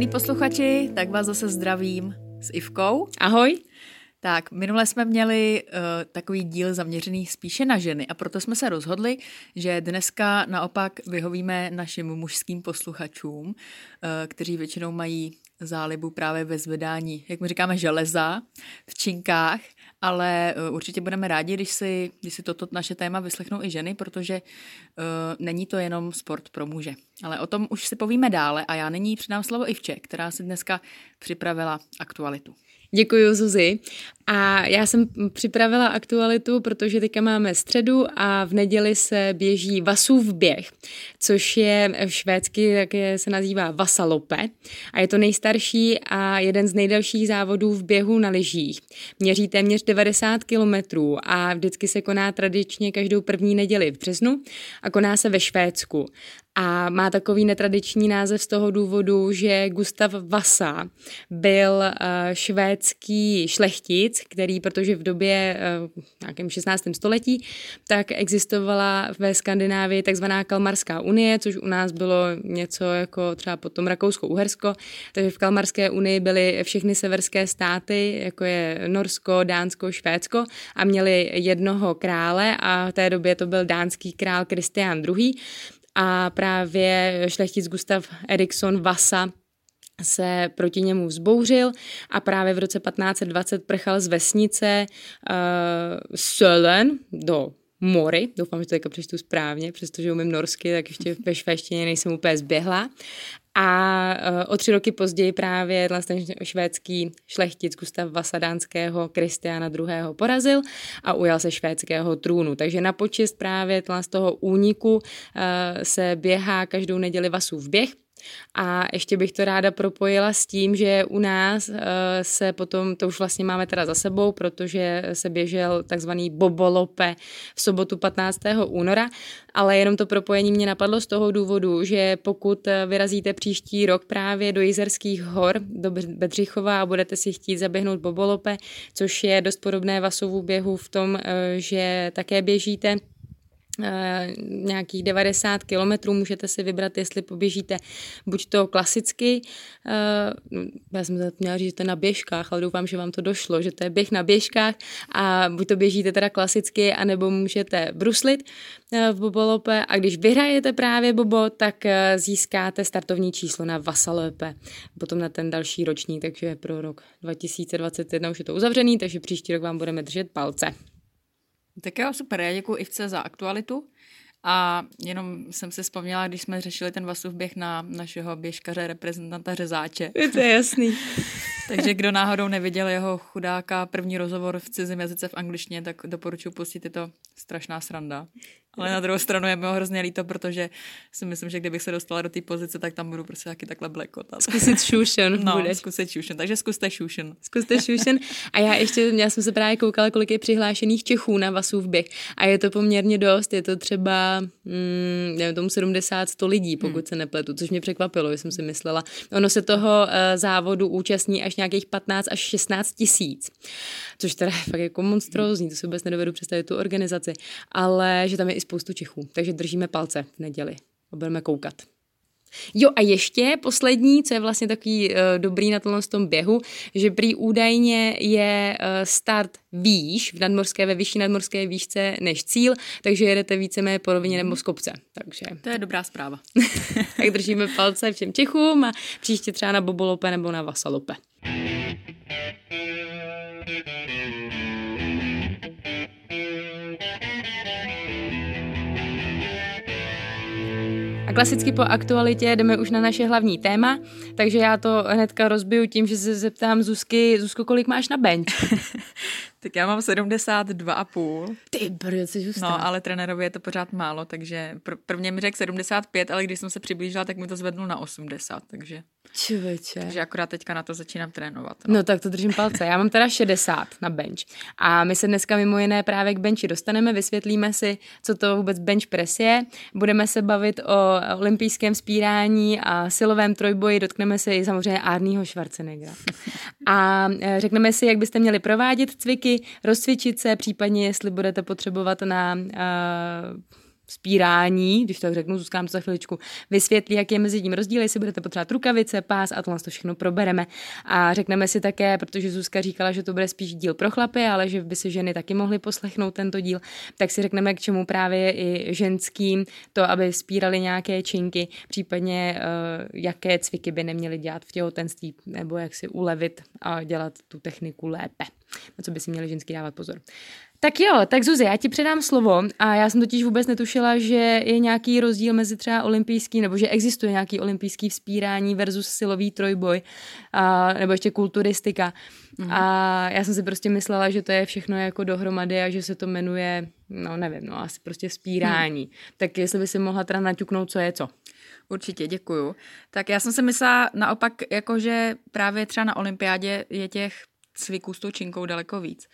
milí posluchači, tak vás zase zdravím s Ivkou. Ahoj. Tak, minule jsme měli uh, takový díl zaměřený spíše na ženy a proto jsme se rozhodli, že dneska naopak vyhovíme našim mužským posluchačům, uh, kteří většinou mají zálibu právě ve zvedání, jak my říkáme, železa v činkách, ale uh, určitě budeme rádi, když si, když si toto naše téma vyslechnou i ženy, protože uh, není to jenom sport pro muže. Ale o tom už si povíme dále a já nyní předám slovo Ivče, která si dneska připravila aktualitu. Děkuji, Zuzi. A já jsem připravila aktualitu, protože teďka máme středu a v neděli se běží Vasův běh, což je švédsky, jak je, se nazývá Vasalope. A je to nejstarší a jeden z nejdelších závodů v běhu na lyžích. Měří téměř 90 kilometrů a vždycky se koná tradičně každou první neděli v březnu a koná se ve Švédsku a má takový netradiční název z toho důvodu, že Gustav Vasa byl uh, švédský šlechtic, který, protože v době uh, nějakém 16. století, tak existovala ve Skandinávii takzvaná Kalmarská unie, což u nás bylo něco jako třeba potom Rakousko-Uhersko, takže v Kalmarské unii byly všechny severské státy, jako je Norsko, Dánsko, Švédsko a měli jednoho krále a v té době to byl dánský král Kristián II a právě šlechtic Gustav Eriksson Vasa se proti němu vzbouřil a právě v roce 1520 prchal z vesnice uh, Sölen do Mory, doufám, že to přečtu správně, přestože umím norsky, tak ještě ve švédštině nejsem úplně zběhla. A eh, o tři roky později právě ten švédský šlechtic Gustav Vasadánského Kristiana II. porazil a ujal se švédského trůnu. Takže na počest právě z toho úniku eh, se běhá každou neděli Vasův běh, a ještě bych to ráda propojila s tím, že u nás uh, se potom, to už vlastně máme teda za sebou, protože se běžel takzvaný Bobolope v sobotu 15. února, ale jenom to propojení mě napadlo z toho důvodu, že pokud vyrazíte příští rok právě do Jizerských hor, do Bedřichova a budete si chtít zaběhnout Bobolope, což je dost podobné Vasovu běhu v tom, uh, že také běžíte Eh, nějakých 90 kilometrů, můžete si vybrat, jestli poběžíte buď to klasicky, uh, já jsem měla říct, že to je na běžkách, ale doufám, že vám to došlo, že to je běh na běžkách. A buď to běžíte teda klasicky, anebo můžete bruslit uh, v Bobolope. A když vyhrajete právě Bobo, tak získáte startovní číslo na Vasalope, potom na ten další ročník, takže pro rok 2021 už je to uzavřený, takže příští rok vám budeme držet palce. Tak jo, super, já děkuji Ivce za aktualitu. A jenom jsem si vzpomněla, když jsme řešili ten Vasův běh na našeho běžkaře, reprezentanta Řezáče. Je to jasný. Takže kdo náhodou neviděl jeho chudáka první rozhovor v cizím jazyce v angličtině, tak doporučuji pustit, je to strašná sranda. Ale na druhou stranu je mi ho hrozně líto, protože si myslím, že kdybych se dostala do té pozice, tak tam budu prostě taky takhle blekotat. Zkusit šušen. No, budeš. zkusit šušen. Takže zkuste šušen. Zkuste šušen. A já ještě, já jsem se právě koukala, kolik je přihlášených Čechů na Vasův běh. A je to poměrně dost. Je to třeba, mm, nevím, tomu 70-100 lidí, pokud hmm. se nepletu, což mě překvapilo, že jsem si myslela. Ono se toho uh, závodu účastní až nějakých 15 až 16 tisíc. Což teda je fakt jako monstrózní, to si vůbec nedovedu představit tu organizaci. Ale že tam je i spoustu Čechů. Takže držíme palce v neděli a budeme koukat. Jo a ještě poslední, co je vlastně takový uh, dobrý na tomhle tom běhu, že prý údajně je uh, start výš, v nadmorské, ve vyšší nadmorské výšce než cíl, takže jedete víceméně po rovině nebo z kopce. Takže... To je dobrá zpráva. tak držíme palce všem Čechům a příště třeba na Bobolope nebo na Vasalope. A klasicky po aktualitě jdeme už na naše hlavní téma, takže já to hnedka rozbiju tím, že se zeptám Zuzky, Zuzko, kolik máš na bench? Tak já mám 72,5. Ty brdo, jsi hustá. No, ale trenérovi je to pořád málo, takže pr- prvně mi řekl 75, ale když jsem se přiblížila, tak mi to zvednul na 80, takže, Čověče. takže akorát teďka na to začínám trénovat. No. No tak to držím palce. Já mám teda 60 na bench. A my se dneska mimo jiné právě k benchi dostaneme, vysvětlíme si, co to vůbec bench press je. Budeme se bavit o olympijském spírání a silovém trojboji, dotkneme se i samozřejmě Arního Schwarzeneggera. A e, řekneme si, jak byste měli provádět cviky, rozcvičit se, případně jestli budete potřebovat na uh, spírání, když to řeknu, nám to za chviličku vysvětlí, jak je mezi tím rozdíl, jestli budete potřebovat rukavice, pás a tohle to všechno probereme. A řekneme si také, protože Zuzka říkala, že to bude spíš díl pro chlapy, ale že by si ženy taky mohly poslechnout tento díl, tak si řekneme, k čemu právě i ženským to, aby spírali nějaké činky, případně uh, jaké cviky by neměly dělat v těhotenství, nebo jak si ulevit a dělat tu techniku lépe. Na co by si měli ženský dávat pozor. Tak jo, tak Zuzi, já ti předám slovo a já jsem totiž vůbec netušila, že je nějaký rozdíl mezi třeba olympijský, nebo že existuje nějaký olympijský vzpírání versus silový trojboj, a, nebo ještě kulturistika. Mm. A já jsem si prostě myslela, že to je všechno jako dohromady a že se to jmenuje, no nevím, no asi prostě vzpírání. Mm. Tak jestli by si mohla teda naťuknout, co je co. Určitě, děkuju. Tak já jsem si myslela naopak, jako že právě třeba na olympiádě je těch cviků s tou činkou daleko víc.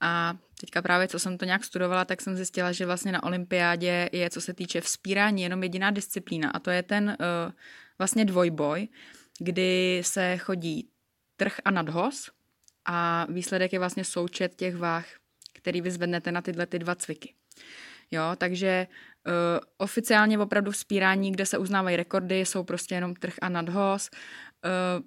A teďka právě, co jsem to nějak studovala, tak jsem zjistila, že vlastně na olympiádě je, co se týče vzpírání, jenom jediná disciplína a to je ten uh, vlastně dvojboj, kdy se chodí trh a nadhoz a výsledek je vlastně součet těch váh, který vy zvednete na tyhle ty dva cviky. Jo, takže uh, oficiálně opravdu vzpírání, kde se uznávají rekordy, jsou prostě jenom trh a nadhoz. Uh,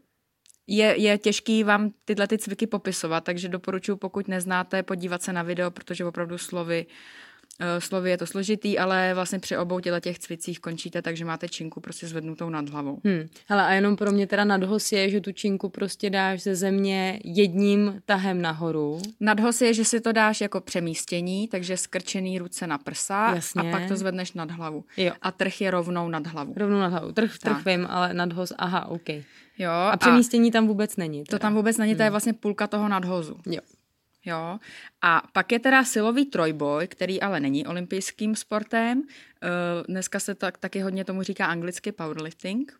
je, je těžký vám tyhle ty cviky popisovat, takže doporučuji, pokud neznáte, podívat se na video, protože opravdu slovy, uh, slovy je to složitý, ale vlastně při obou těchto těch cvicích končíte, takže máte činku prostě zvednutou nad hlavou. Hmm. Hele, a jenom pro mě teda nadhos je, že tu činku prostě dáš ze země jedním tahem nahoru. Nadhos je, že si to dáš jako přemístění, takže skrčený ruce na prsa Jasně. a pak to zvedneš nad hlavu. Jo. A trh je rovnou nad hlavu. Rovnou nad hlavou. Trh, trh vím, ale nadhos, aha, OK. Jo, A přemístění tam vůbec není. To Teda. tam vůbec není, to je vlastně půlka toho nadhozu. Jo. Jo. A pak je teda silový trojboj, který ale není olympijským sportem. Eh, Dneska se tak, taky hodně tomu říká anglicky powerlifting.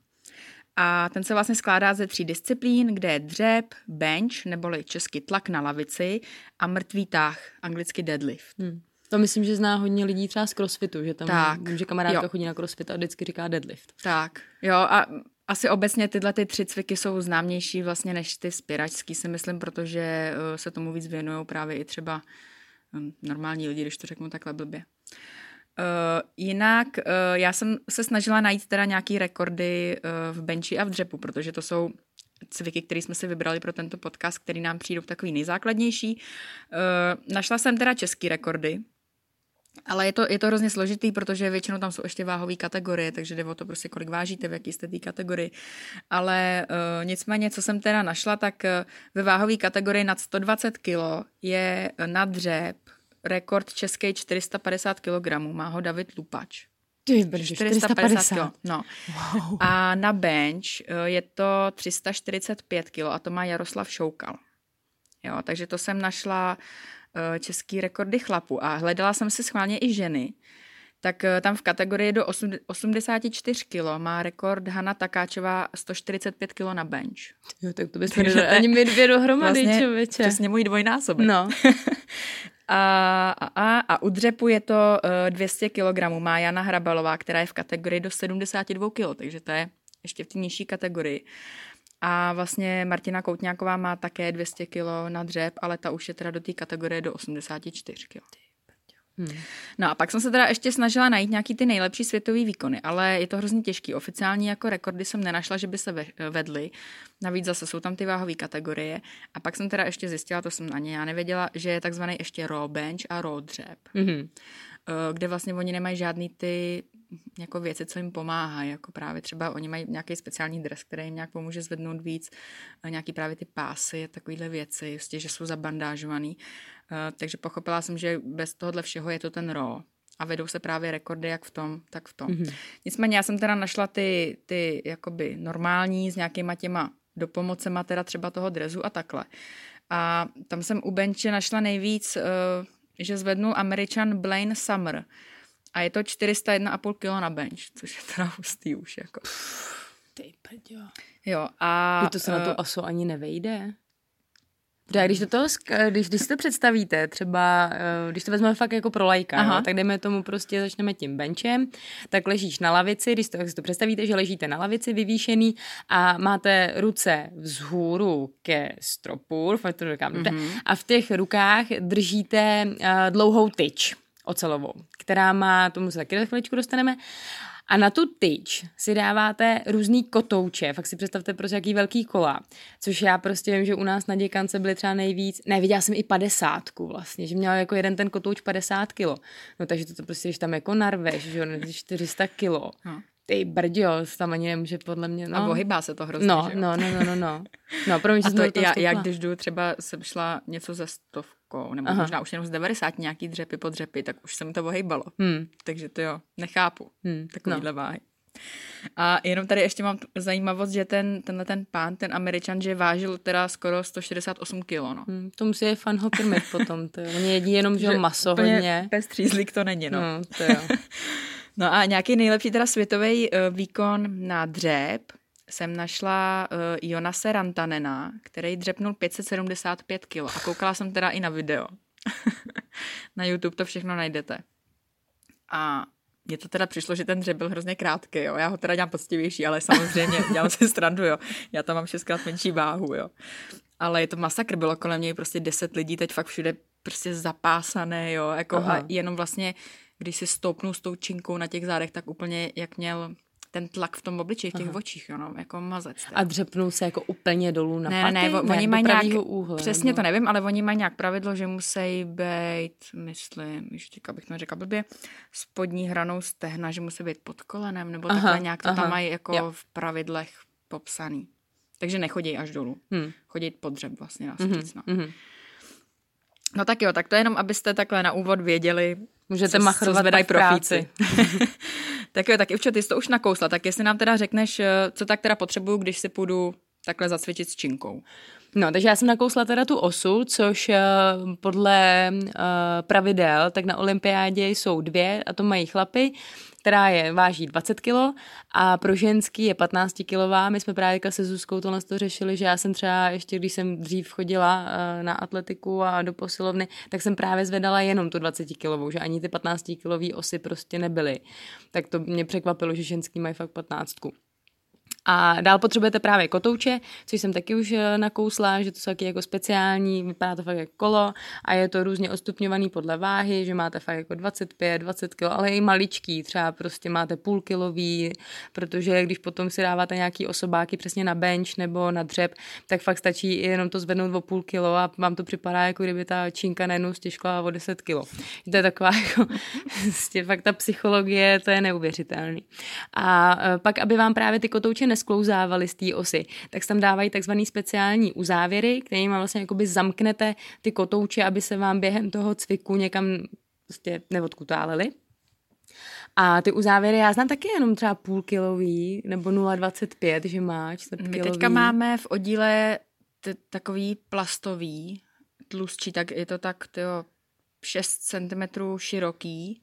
A ten se vlastně skládá ze tří disciplín, kde je dřep, bench, neboli český tlak na lavici a mrtvý tah, anglicky deadlift. Hmm. To myslím, že zná hodně lidí třeba z crossfitu, že tam Tak, vím, že kamarádka jo. chodí na crossfit a vždycky říká deadlift. Tak, jo, a asi obecně tyhle ty tři cviky jsou známější vlastně než ty spěračský, si myslím, protože eh, se tomu víc věnují právě i třeba hm, normální lidi, když to řeknu takhle blbě. Uh, jinak uh, já jsem se snažila najít teda nějaký rekordy uh, v benchi a v dřepu, protože to jsou cviky, které jsme si vybrali pro tento podcast, který nám přijdou takový nejzákladnější. Uh, našla jsem teda český rekordy, ale je to, je to hrozně složitý, protože většinou tam jsou ještě váhové kategorie, takže jde o to prostě, kolik vážíte, v jaký jste té kategorii. Ale uh, nicméně, co jsem teda našla, tak uh, ve váhové kategorii nad 120 kg je uh, na dřep rekord český 450 kg, má ho David Lupač. Ty brži, 450. kg. No. Wow. A na bench uh, je to 345 kg a to má Jaroslav Šoukal. Jo, takže to jsem našla český rekordy chlapů a hledala jsem si schválně i ženy. Tak uh, tam v kategorii do osm- 84 kg má rekord Hana Takáčová 145 kg na bench. Jo, tak to bychom nedali ani my dvě dohromady, vlastně člověče. Přesně můj dvojnásobek. No. A, a, a, a u dřepu je to uh, 200 kg. Má Jana Hrabalová, která je v kategorii do 72 kg, takže to je ještě v té nižší kategorii. A vlastně Martina Koutňáková má také 200 kg na dřep, ale ta už je teda do té kategorie do 84 kg. Hmm. No a pak jsem se teda ještě snažila najít nějaký ty nejlepší světové výkony, ale je to hrozně těžký. Oficiální jako rekordy jsem nenašla, že by se ve- vedly. Navíc zase jsou tam ty váhové kategorie. A pak jsem teda ještě zjistila, to jsem ani já nevěděla, že je takzvaný ještě raw bench a raw dřep, eh, kde vlastně oni nemají žádný ty jako věci, co jim pomáhají, jako právě třeba oni mají nějaký speciální dres, který jim nějak pomůže zvednout víc, eh, nějaký právě ty pásy a takovéhle věci, prostě, že jsou zabandážovaný. Eh, Takže pochopila jsem, že bez tohohle všeho je to ten raw. A vedou se právě rekordy jak v tom, tak v tom. Mhm. Nicméně já jsem teda našla ty, ty jakoby normální s nějakýma těma do pomocema teda třeba toho drezu a takhle. A tam jsem u benče našla nejvíc, uh, že zvednul Američan Blaine Summer. A je to 401,5 kg na bench, což je teda hustý už. Jako. Ty peďo. Jo, a... Kdy to se uh, na to aso ani nevejde? Protože když, to, když, když si to představíte, třeba když to vezmeme fakt jako pro lajka, no, tak jdeme tomu prostě, začneme tím benchem, tak ležíš na lavici, když to, si to představíte, že ležíte na lavici vyvýšený a máte ruce vzhůru ke stropu, fakt to říkám, mm-hmm. a v těch rukách držíte uh, dlouhou tyč ocelovou, která má, tomu se taky za chviličku dostaneme, a na tu tyč si dáváte různý kotouče, fakt si představte prostě jaký velký kola, což já prostě vím, že u nás na děkance byly třeba nejvíc, ne, viděla jsem i padesátku vlastně, že měla jako jeden ten kotouč 50 kilo, no takže to, to prostě, když tam jako narveš, že jo, 400 kilo, no ty brďo, tam ani nemůže podle mě, no. A ohybá se to hrozně, no, že jo? No, no, no, no, no. No, pro mě a to, já, já, když jdu třeba, jsem šla něco ze stovkou, nebo Aha. možná už jenom z 90 nějaký dřepy pod dřepy, tak už se mi to ohýbalo. Hmm. Takže to jo, nechápu hmm. takovýhle no. váhy. A jenom tady ještě mám zajímavost, že ten, tenhle ten pán, ten američan, že vážil teda skoro 168 kg. No. Hmm, to musí je fan ho krmit potom. To Oni jedí jenom, že maso hodně. Bez třízlík to není, no. no to jo. No a nějaký nejlepší teda světový uh, výkon na dřep jsem našla uh, Jonase Rantanena, který dřepnul 575 kg a koukala jsem teda i na video. na YouTube to všechno najdete. A mně to teda přišlo, že ten dřep byl hrozně krátký, jo. Já ho teda dělám poctivější, ale samozřejmě dělám si strandu, jo. Já tam mám šestkrát menší váhu, jo. Ale je to masakr, bylo kolem něj prostě deset lidí, teď fakt všude prostě zapásané, jo. Jako a jenom vlastně když si stoupnu s tou činkou na těch zádech, tak úplně jak měl ten tlak v tom obličeji, v těch Aha. očích, jo, no, jako mazec. A dřepnou se jako úplně dolů na ne, paty? Ne, ne, oni mají nějak, úhle, přesně nebo? to nevím, ale oni mají nějak pravidlo, že musí být, myslím, ještě abych to neřekla blbě, spodní hranou stehna, že musí být pod kolenem, nebo aha, takhle nějak to aha, tam mají jako jo. v pravidlech popsaný. Takže nechodí až dolů. Hmm. Chodí pod dřep vlastně na mm-hmm, no. Mm-hmm. No tak jo, tak to jenom, abyste takhle na úvod věděli, Můžete co, machrovat co v práci. tak jo, tak Ivčo, ty jsi to už nakousla, tak jestli nám teda řekneš, eh, co tak teda potřebuju, když si půjdu takhle zacvičit s činkou. No, takže já jsem nakousla teda tu osu, což uh, podle uh, pravidel, tak na olympiádě jsou dvě a to mají chlapy která je, váží 20 kg a pro ženský je 15 kilová. My jsme právě se Zuzkou tohle to řešili, že já jsem třeba ještě, když jsem dřív chodila eh, na atletiku a do posilovny, tak jsem právě zvedala jenom tu 20 kilovou, že ani ty 15 kilový osy prostě nebyly. Tak to mě překvapilo, že ženský mají fakt 15. A dál potřebujete právě kotouče, což jsem taky už eh, nakousla, že to jsou taky jako speciální, vypadá to fakt jako kolo a je to různě ostupňovaný podle váhy, že máte fakt jako 25, 20 kg, ale i maličký, třeba prostě máte půl kilový, protože když potom si dáváte nějaký osobáky přesně na bench nebo na dřep, tak fakt stačí jenom to zvednout o půl kilo a vám to připadá, jako kdyby ta čínka najednou stěžkla o 10 kilo. To je taková jako, prostě fakt ta psychologie, to je neuvěřitelný. A eh, pak, aby vám právě ty kotouče nesklouzávaly z té osy, tak tam dávají takzvaný speciální uzávěry, kterými vlastně jakoby zamknete ty kotouče, aby se vám během toho cviku někam prostě neodkutálely. A ty uzávěry já znám taky jenom třeba půl kilový nebo 0,25, že má čtvrtkilový. My teďka máme v oddíle t- takový plastový, tlustší, tak je to tak tyjo, 6 cm široký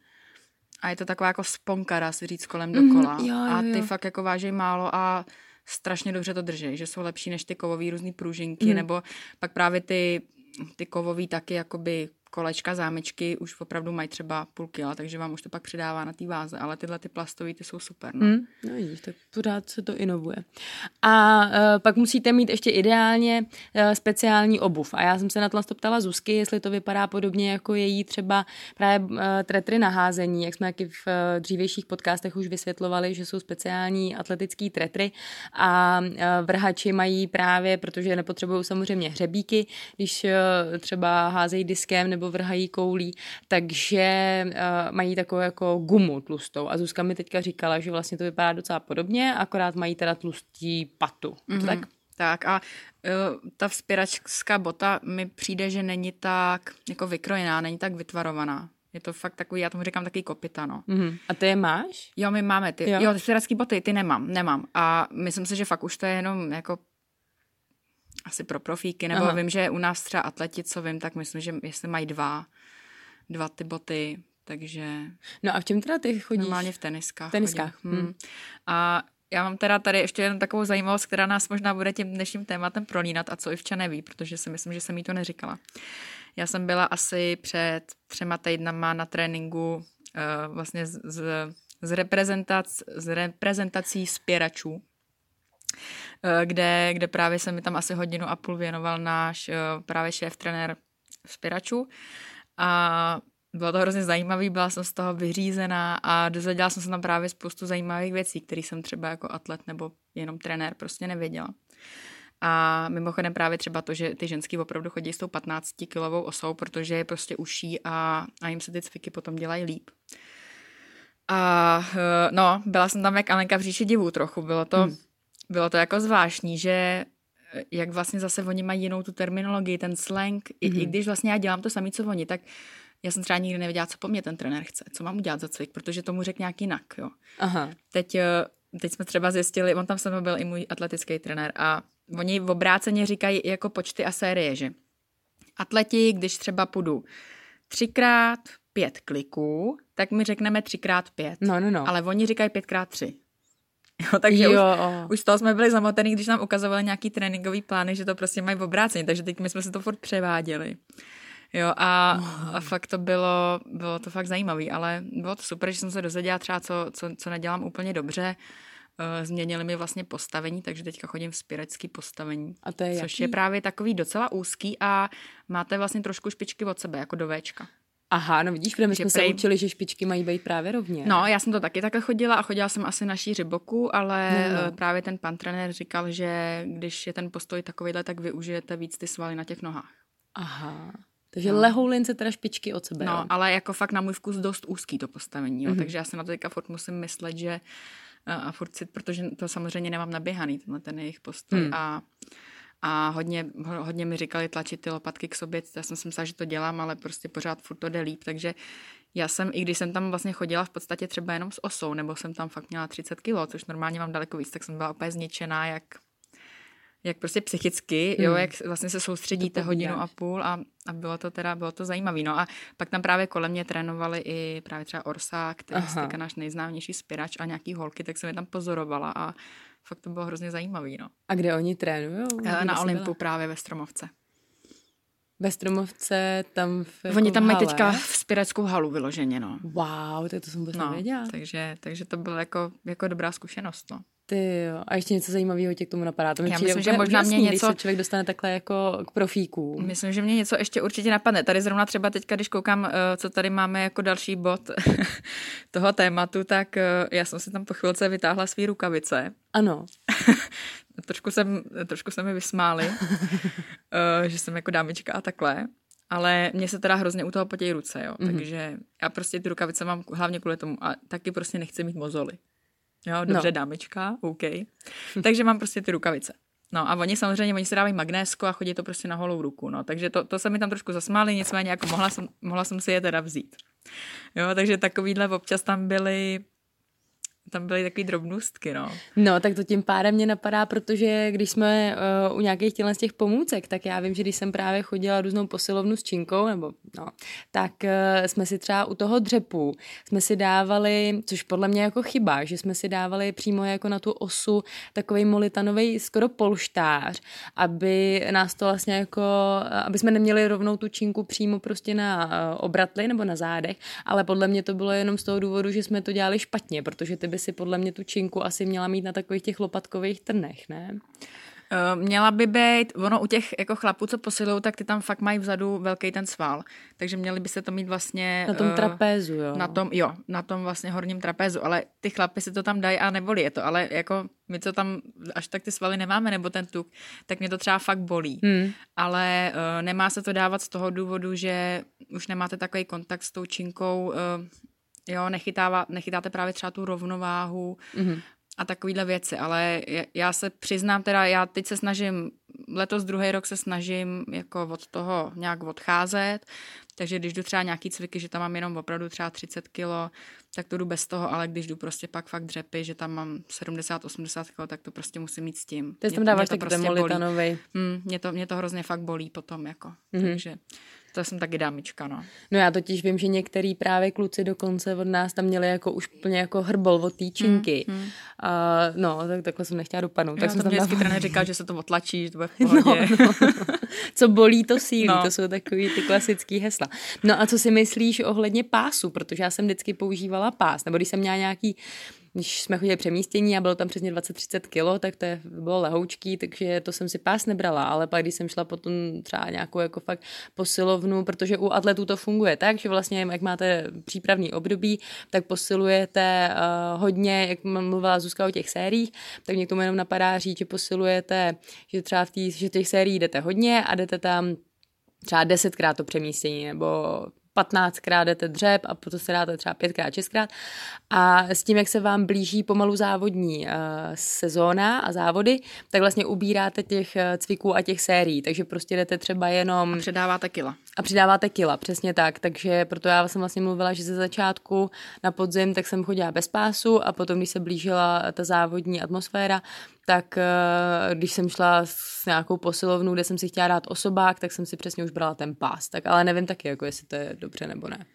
a je to taková jako sponka, dá se říct, kolem mm, dokola. Jo, jo, jo. A ty fakt jako vážejí málo a strašně dobře to drží, že jsou lepší než ty kovové různé pružinky, mm. nebo pak právě ty, ty kovové taky jakoby kolečka, zámečky už opravdu mají třeba půl kila, takže vám už to pak přidává na té váze, ale tyhle ty plastové ty jsou super. No, mm, no vidíš, tak pořád se to inovuje. A uh, pak musíte mít ještě ideálně uh, speciální obuv. A já jsem se na to ptala Zuzky, jestli to vypadá podobně jako její třeba právě uh, tretry na házení, jak jsme taky v uh, dřívějších podcastech už vysvětlovali, že jsou speciální atletický tretry a uh, vrhači mají právě, protože nepotřebují samozřejmě hřebíky, když uh, třeba házejí diskem nebo nebo vrhají koulí, takže uh, mají takovou jako gumu tlustou. A Zuzka mi teďka říkala, že vlastně to vypadá docela podobně, akorát mají teda tlustí patu. Mm-hmm. tak? Tak a uh, ta vzpěračská bota mi přijde, že není tak jako vykrojená, není tak vytvarovaná. Je to fakt takový, já tomu říkám takový kopita, no. Mm-hmm. A ty je máš? Jo, my máme ty. Jo, jo ty boty, ty nemám, nemám. A myslím si, že fakt už to je jenom jako asi pro profíky, nebo Aha. vím, že u nás třeba atleti, co vím, tak myslím, že jestli mají dva, dva ty boty, takže No a v čem teda ty chodíš? normálně v teniskách. Teniskách, chodím. Hmm. A já mám teda tady ještě jenom takovou zajímavost, která nás možná bude tím dnešním tématem prolínat a co Ivča neví, protože si myslím, že jsem jí to neříkala. Já jsem byla asi před třema týdnama na tréninku uh, vlastně z, z, z, reprezentac, z reprezentací spěračů, kde, kde právě se mi tam asi hodinu a půl věnoval náš eh, právě šéf trenér spěračů a bylo to hrozně zajímavé, byla jsem z toho vyřízená a dozvěděla jsem se tam právě spoustu zajímavých věcí, které jsem třeba jako atlet nebo jenom trenér prostě nevěděla. A mimochodem právě třeba to, že ty ženský opravdu chodí s tou 15-kilovou osou, protože je prostě uší a, a jim se ty cviky potom dělají líp. A eh, no, byla jsem tam jak Alenka v říši divů trochu. Bylo to, hmm. Bylo to jako zvláštní, že eh, jak vlastně zase oni mají jinou tu terminologii, ten slang, mm-hmm. i, i když vlastně já dělám to samé, co oni, tak já jsem třeba nikdy nevěděla, co po mně ten trenér chce, co mám udělat za cvik, protože tomu řekl nějak jinak, jo. Aha. Teď, eh, teď jsme třeba zjistili, on tam se mnou byl i můj atletický trenér a oni v obráceně říkají jako počty a série, že atleti, když třeba půjdu třikrát pět kliků, tak my řekneme třikrát pět. No, no, no. Ale oni říkají pětkrát tři. Jo, takže Jo. už, už z toho jsme byli zamotení, když nám ukazovali nějaký tréninkový plány, že to prostě mají v obráceně, takže teď my jsme se to furt převáděli. Jo, a, a fakt to bylo, bylo to fakt zajímavé, ale bylo to super, že jsem se dozvěděla třeba, co, co, co nedělám úplně dobře. Eh, Změnili mi vlastně postavení, takže teďka chodím v spirecký postavení. A to je Což jaký? je právě takový docela úzký a máte vlastně trošku špičky od sebe, jako do Včka. Aha, no vidíš, protože my jsme se prej- učili, že špičky mají být právě rovně. No, já jsem to taky takhle chodila a chodila jsem asi na šíři boku, ale No, no. no. právě ten pan trenér říkal, že když je ten postoj takovýhle, tak využijete víc ty svaly na těch nohách. Aha. Takže No. lehou lince teda špičky od sebe. No, jo? ale jako fakt na můj vkus dost úzký to postavení, jo. Mhm. takže já se na to teďka furt musím myslet, že a a furt si, protože to samozřejmě nemám naběhaný, tenhle ten jejich postoj Hmm. a a hodně, ho- hodně mi říkali tlačit ty lopatky k sobě, já jsem si myslela, že to dělám, ale prostě pořád furt to jde líp, takže já jsem, i když jsem tam vlastně chodila v podstatě třeba jenom s osou, nebo jsem tam fakt měla 30 kilo, což normálně mám daleko víc, tak jsem byla úplně zničená, jak, jak prostě psychicky, jo, Hmm. jak vlastně se soustředíte hodinu a půl a, a bylo to teda, bylo to zajímavé. No a pak tam právě kolem mě trénovali i právě třeba Orsa, který je náš nejznámější spirač a nějaký holky, tak jsem je tam pozorovala a fakt to bylo hrozně zajímavý, no. A kde oni trénují? Eh, Na Olympu právě ve Stromovce. Ve Stromovce, tam v, jako Oni tam mají hale. teďka v spireckou halu vyloženě, no. Wow, tak to jsem vůbec No, nevěděla. takže, takže to bylo jako, jako dobrá zkušenost, no. Ty jo. A ještě něco zajímavého tě k tomu napadá. To mi Já myslím, že možná mě něco- když se člověk dostane takhle jako k profíkům. Myslím, že mě něco ještě určitě napadne. Tady zrovna třeba teďka, když koukám, eh, co tady máme jako další bod toho tématu, tak eh, já jsem si tam po chvilce vytáhla svý rukavice. Ano. Trošku, jsem, trošku se mi vysmáli, eh, že jsem jako dámička a takhle. Ale mně se teda hrozně u toho potějí ruce, jo. Mhm. Mm-hmm. Takže já prostě ty rukavice mám hlavně kvůli tomu a taky prostě nechci mít mozoly. Jo, dobře, No. no. dámička, OK. takže mám prostě ty rukavice. No a oni samozřejmě, oni se dávají magnésko a chodí to prostě na holou ruku, no. Takže to, to se mi tam trošku zasmáli, nicméně jako mohla jsem, mohla jsem si je teda vzít. Jo, takže takovýhle občas tam byly, tam byly takový drobnůstky, no. No, tak to tím pádem mě napadá, protože když jsme uh, u nějakých těchto z těch pomůcek, tak já vím, že když jsem právě chodila různou posilovnu s činkou, nebo no, tak uh, jsme si třeba u toho dřepu, jsme si dávali, což podle mě jako chyba, že jsme si dávali přímo jako na tu osu takový molitanový skoro polštář, aby nás to vlastně jako, aby jsme neměli rovnou tu činku přímo prostě na uh, obratli nebo na zádech, ale podle mě to bylo jenom z toho důvodu, že jsme to dělali špatně, protože ty by si podle mě tu činku asi měla mít na takových těch lopatkových trnech, ne? Uh, měla by být, ono u těch jako chlapů, co posilují, tak ty tam fakt mají vzadu velký ten sval. Takže měli by se to mít vlastně... Na tom eh, trapézu, jo. Na tom, jo, na tom vlastně horním trapézu, ale ty chlapy si to tam dají a nebolí je to, ale jako my co tam až tak ty svaly nemáme, nebo ten tuk, tak mě to třeba fakt bolí. Hmm. Ale uh, nemá se to dávat z toho důvodu, že už nemáte takový kontakt s tou činkou, uh, jo, nechytává, nechytáte právě třeba tu rovnováhu, Mhm. a takovýhle věci, ale já se přiznám teda, já teď se snažím, letos druhý rok se snažím jako od toho nějak odcházet, takže když jdu třeba nějaký cviky, že tam mám jenom opravdu třeba 30 kilo, tak to jdu bez toho, ale když jdu prostě pak fakt dřepy, že tam mám 70-80 kilo, tak to prostě musím mít s tím. Ty tam dáváš tak prostě demolitanovej. Hmm, mě, to, mě to hrozně fakt bolí potom, jako. Mm-hmm. Takže to jsem taky dámička, no. No já totiž vím, že některý právě kluci dokonce od nás tam měli jako už plně jako hrbol od týčinky. Hmm, hmm. A, no, tak takhle jsem nechtěla dopadnout. Tak jsem tam vždycky trenér říkal, že se to otlačí, že to bude v pohodě. No, no. Co bolí, to sílí. No. To jsou takový ty klasický hesla. No a co si myslíš ohledně pásu? Protože já jsem vždycky používala pás. Nebo když jsem měla nějaký když jsme chodili přemístění a bylo tam přesně 20-30 kilo, tak to bylo lehoučký, takže to jsem si pás nebrala, ale pak když jsem šla potom třeba nějakou jako fakt posilovnu, protože u atletů to funguje tak, že vlastně jak máte přípravný období, tak posilujete uh, hodně, jak mluvila Zuzka o těch sériích, tak mě k tomu jenom napadá říct, že posilujete, že třeba v tý, že těch sérií jdete hodně a jdete tam třeba desetkrát to přemístění nebo 15krát jdete dřep a potom se dáte třeba 5krát, 6krát. A s tím, jak se vám blíží pomalu závodní uh, sezóna a závody, tak vlastně ubíráte těch uh, cviků a těch sérií, takže prostě jdete třeba jenom... A předáváte kila. A přidáváte kila, přesně tak. Takže proto já jsem vlastně mluvila, že ze začátku na podzim tak jsem chodila bez pásu a potom, když se blížila ta závodní atmosféra, tak eh, když jsem šla s nějakou posilovnou, kde jsem si chtěla dát osobák, tak jsem si přesně už brala ten pás. Tak ale nevím taky, jako jestli to je dobře nebo ne.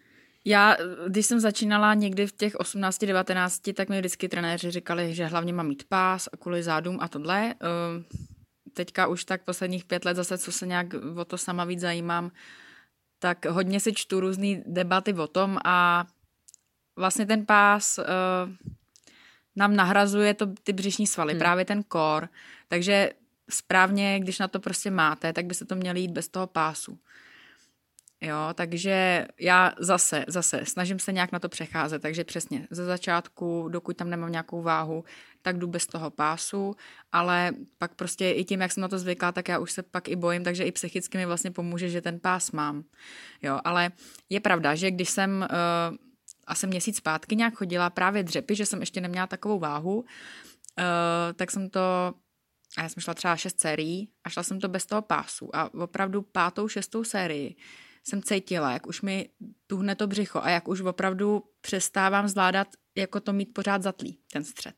Já, když jsem začínala někdy v těch 18-19, tak mi vždycky trenéři říkali, že hlavně mám mít pás a kvůli zádům a tohle. Eh, teďka už tak posledních pět let zase, co se nějak o to sama víc zajímám, tak hodně si čtu různé debaty o tom a vlastně ten pás uh, nám nahrazuje to ty břišní svaly, hmm. právě ten kor. Takže správně, když na to prostě máte, tak by se to měli jít bez toho pásu. Jo, takže já zase, zase snažím se nějak na to přecházet, takže přesně ze začátku, dokud tam nemám nějakou váhu, tak jdu bez toho pásu, ale pak prostě i tím, jak jsem na to zvyklá, tak já už se pak i bojím, takže i psychicky mi vlastně pomůže, že ten pás mám. Jo, ale je pravda, že když jsem uh, asi měsíc zpátky nějak chodila právě dřepy, že jsem ještě neměla takovou váhu, uh, tak jsem to a já jsem šla třeba šest sérií a šla jsem to bez toho pásu a opravdu pátou, šestou sérii jsem cítila, jak už mi tuhne to břicho a jak už opravdu přestávám zvládat jako to mít pořád zatlý, ten střed.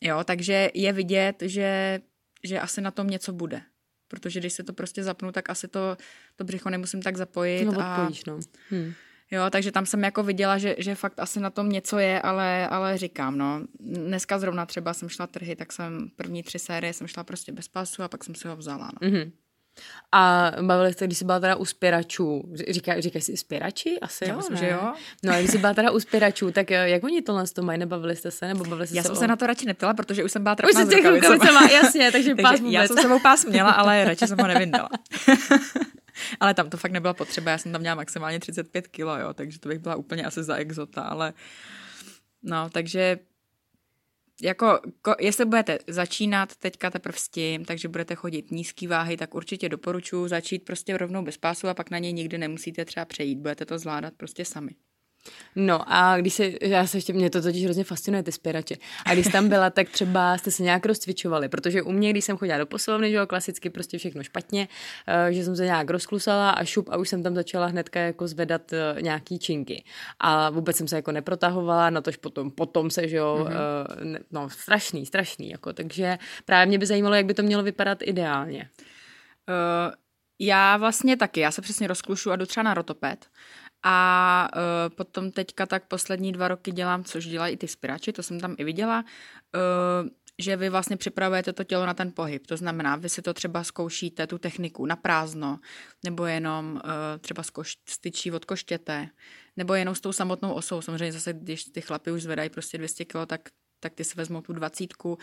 Jo, takže je vidět, že, že asi na tom něco bude. Protože když se to prostě zapnu, tak asi to, to břicho nemusím tak zapojit. No, odpojíš, no. Hm. Jo, takže tam jsem jako viděla, že, že fakt asi na tom něco je, ale, ale říkám, no, dneska zrovna třeba jsem šla trhy, tak jsem první tři série jsem šla prostě bez pasu a pak jsem si ho vzala, no. Mm-hmm. A bavili jste, když jsi byla teda u spěračů, říká, říkáš si spěrači? Asi jo, myslím, že jo. No a když jsi byla teda u spěračů, tak eh, jak oni tohle to mají, nebavili jste se, nebo bavili jste Já se jsem o... se na to radši neptala, protože už jsem byla trapná už s rukavicema. jasně, takže, takže pás Já jsem sebou pás měla, ale radši jsem ho nevyndala. ale tam to fakt nebyla potřeba, já jsem tam měla maximálně 35 kilo, jo, takže to bych byla úplně asi za exota, ale no, takže jako, ko, jestli budete začínat teďka teprve s tím, takže budete chodit nízký váhy, tak určitě doporučuji začít prostě rovnou bez pásu a pak na něj nikdy nemusíte třeba přejít. Budete to zvládat prostě sami. No a když se, já se ještě, mě to totiž hrozně fascinuje, ty spěrače. A když tam byla, tak třeba jste se nějak rozcvičovali, protože u mě, když jsem chodila do posilovny, že jo, klasicky prostě všechno špatně, uh, že jsem se nějak rozklusala a šup a už jsem tam začala hnedka jako zvedat uh, nějaký činky. A vůbec jsem se jako neprotahovala, na tož potom, potom se, že jo, mm-hmm. no strašný, strašný, jako, takže právě mě by zajímalo, jak by to mělo vypadat ideálně. Uh, já vlastně taky, já se přesně rozklušu a jdu třeba na rotoped a uh, potom teďka tak poslední dva roky dělám, což dělají i ty spirači, to jsem tam i viděla, uh, že vy vlastně připravujete to tělo na ten pohyb. To znamená, vy si to třeba zkoušíte, tu techniku na prázdno, nebo jenom uh, třeba styčí od koštěte, nebo jenom s tou samotnou osou. Samozřejmě zase, když ty chlapy už zvedají prostě 200 kg, tak tak ty si vezmou tu dvacítku.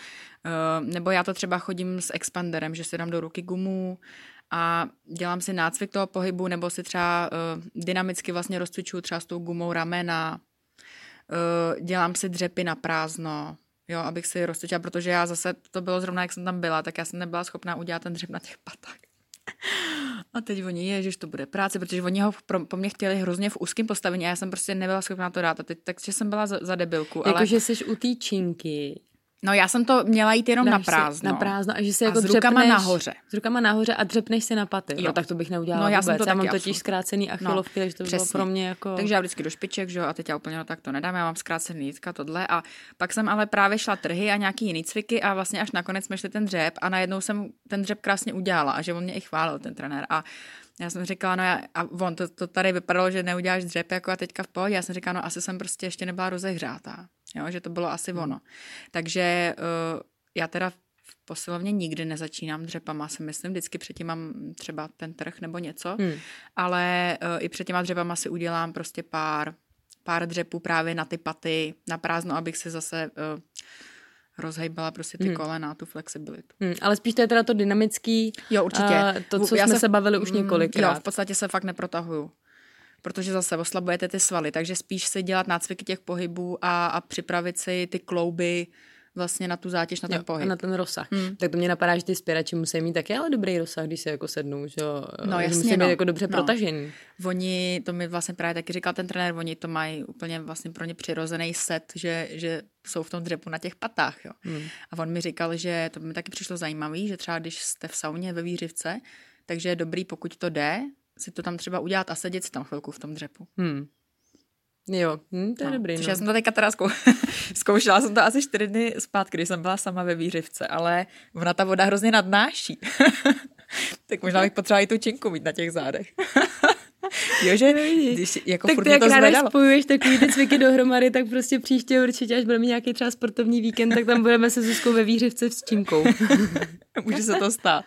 Nebo já to třeba chodím s expanderem, že si dám do ruky gumu, a dělám si nácvik toho pohybu nebo si třeba uh, dynamicky vlastně rozcvičuju třeba s tou gumou ramena, uh, dělám si dřepy na prázdno, jo, abych si rozcvičila, protože já zase, to bylo zrovna, jak jsem tam byla, tak já jsem nebyla schopná udělat ten dřep na těch patách. A teď oni, ježiš, to bude práce, protože oni ho pro, po mně chtěli hrozně v úzkém postavení a já jsem prostě nebyla schopná to dát. A teď, takže jsem byla za, za debilku. Jako, ale... že jsi u té činky No já jsem to měla jít jenom Dáš na prázdno. Na prázdno a že A jako s rukama dřepneš, nahoře. S rukama nahoře a dřepneš si na paty. Jo. No tak to bych neudělala No, já vůbec. jsem to já mám totiž absolutně. zkrácený achilovky, takže to by bylo přesně. pro mě jako... Takže já vždycky do špiček, že jo, a teď já úplně no tak to nedám, já mám zkrácený jítka, tohle a pak jsem ale právě šla trhy a nějaký jiný cviky a vlastně až nakonec jsme šli ten dřep a najednou jsem ten dřep krásně udělala a že on mě i chválil, ten trenér a já jsem říkala, no já, a on to, to tady vypadalo, že neuděláš dřep jako a teďka v pohodě. Já jsem říkala, no asi jsem prostě ještě nebyla rozehřátá, jo, že to bylo asi Hmm. ono. Takže uh, já teda v posilovně nikdy nezačínám dřepama, si myslím, vždycky předtím mám třeba ten trh nebo něco, Hmm. ale uh, i před těma dřepama si udělám prostě pár, pár dřepů právě na ty paty, na prázdno, abych si zase uh, rozhejbala prostě ty Hmm. kolena, tu flexibilitu. Hmm, ale spíš to je teda to dynamický, Jo, určitě. a to, co Já jsme se- se bavili už Mm, několikrát. Jo, v podstatě se fakt neprotahuju. Protože zase oslabujete ty svaly, takže spíš si dělat nácviky těch pohybů a, a připravit si ty klouby vlastně na tu zátěž, na ten Jo, pohyb. a na ten rozsah. Hmm. Tak to mě napadá, že ty spěrači musí mít taky ale dobrý rozsah, když se jako sednou, že jo? No, jasně, musí no. být jako dobře No. protažený. Oni, to mi vlastně právě taky říkal ten trenér, oni to mají úplně vlastně pro ně přirozený set, že, že jsou v tom dřepu na těch patách, jo. Hmm. A on mi říkal, že to by mi taky přišlo zajímavý, že třeba když jste v sauně ve výřivce, takže je dobrý, pokud to jde, si to tam třeba udělat a sedět si tam chvilku v tom dřepu. Hmm. Jo, hm, to je No, dobrý. Což no. já jsem to teďka teda zkou... zkoušela jsem to asi čtyři dny zpátky, když jsem byla sama ve výřivce, ale ona ta voda hrozně nadnáší. tak možná bych potřebovala i tu činku mít na těch zádech. jo, že když jako tak furt ty mě jak to ráda zvedalo. spojuješ takový ty cviky dohromady, tak prostě příště určitě, až budeme mít nějaký třeba sportovní víkend, tak tam budeme se Zuzkou ve výřivce s činkou. Může se to stát.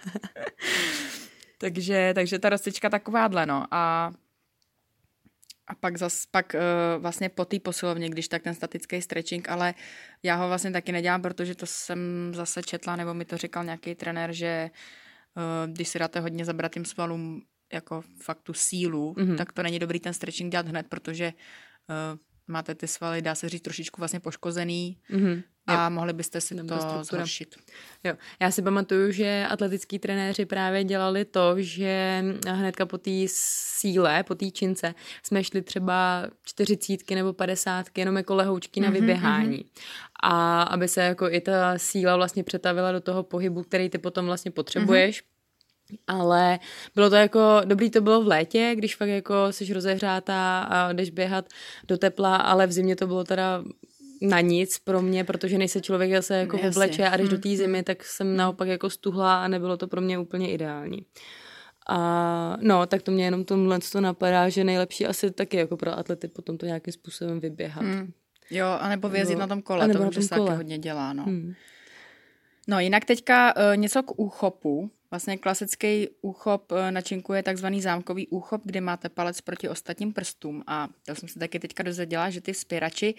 Takže, takže ta rozcvička takováhle, no. A, a pak zas, pak uh, vlastně po té posilovně, když tak ten statický stretching, ale já ho vlastně taky nedělám, protože to jsem zase četla, nebo mi to říkal nějaký trenér, že uh, když si dáte hodně zabrat tím svalům jako fakt tu sílu, Mhm. mm-hmm. tak to není dobrý ten stretching dělat hned, protože uh, máte ty svaly, dá se říct, trošičku vlastně poškozený Mhm. A mohli byste si to zhoršit. Jo. Já si pamatuju, že atletický trenéři právě dělali to, že hnedka po té síle, po té čince, jsme šli třeba čtyřicítky nebo padesátky, jenom jako lehoučky na Mhm, vyběhání. A aby se jako i ta síla vlastně přetavila do toho pohybu, který ty potom vlastně potřebuješ. Ale bylo to jako, dobrý to bylo v létě, když fakt jako jsi rozehřátá a jdeš běhat do tepla, ale v zimě to bylo teda na nic pro mě, protože než se člověk zase jako Jasně. obleče a jdeš do té zimy, tak jsem naopak jako stuhla a nebylo to pro mě úplně ideální. A no, tak to mě jenom tomhle to napadá, že nejlepší asi taky jako pro atlety potom to nějakým způsobem vyběhat. Hmm. Jo, anebo vyjezdit Jo. na tom kole, to tom se taky hodně dělá, no. Hmm. No jinak teďka uh, něco k úchopu. Vlastně klasický úchop uh, na činku je takzvaný zámkový úchop, kdy máte palec proti ostatním prstům. A to jsem se taky teďka dozvěděla, že ty spěrači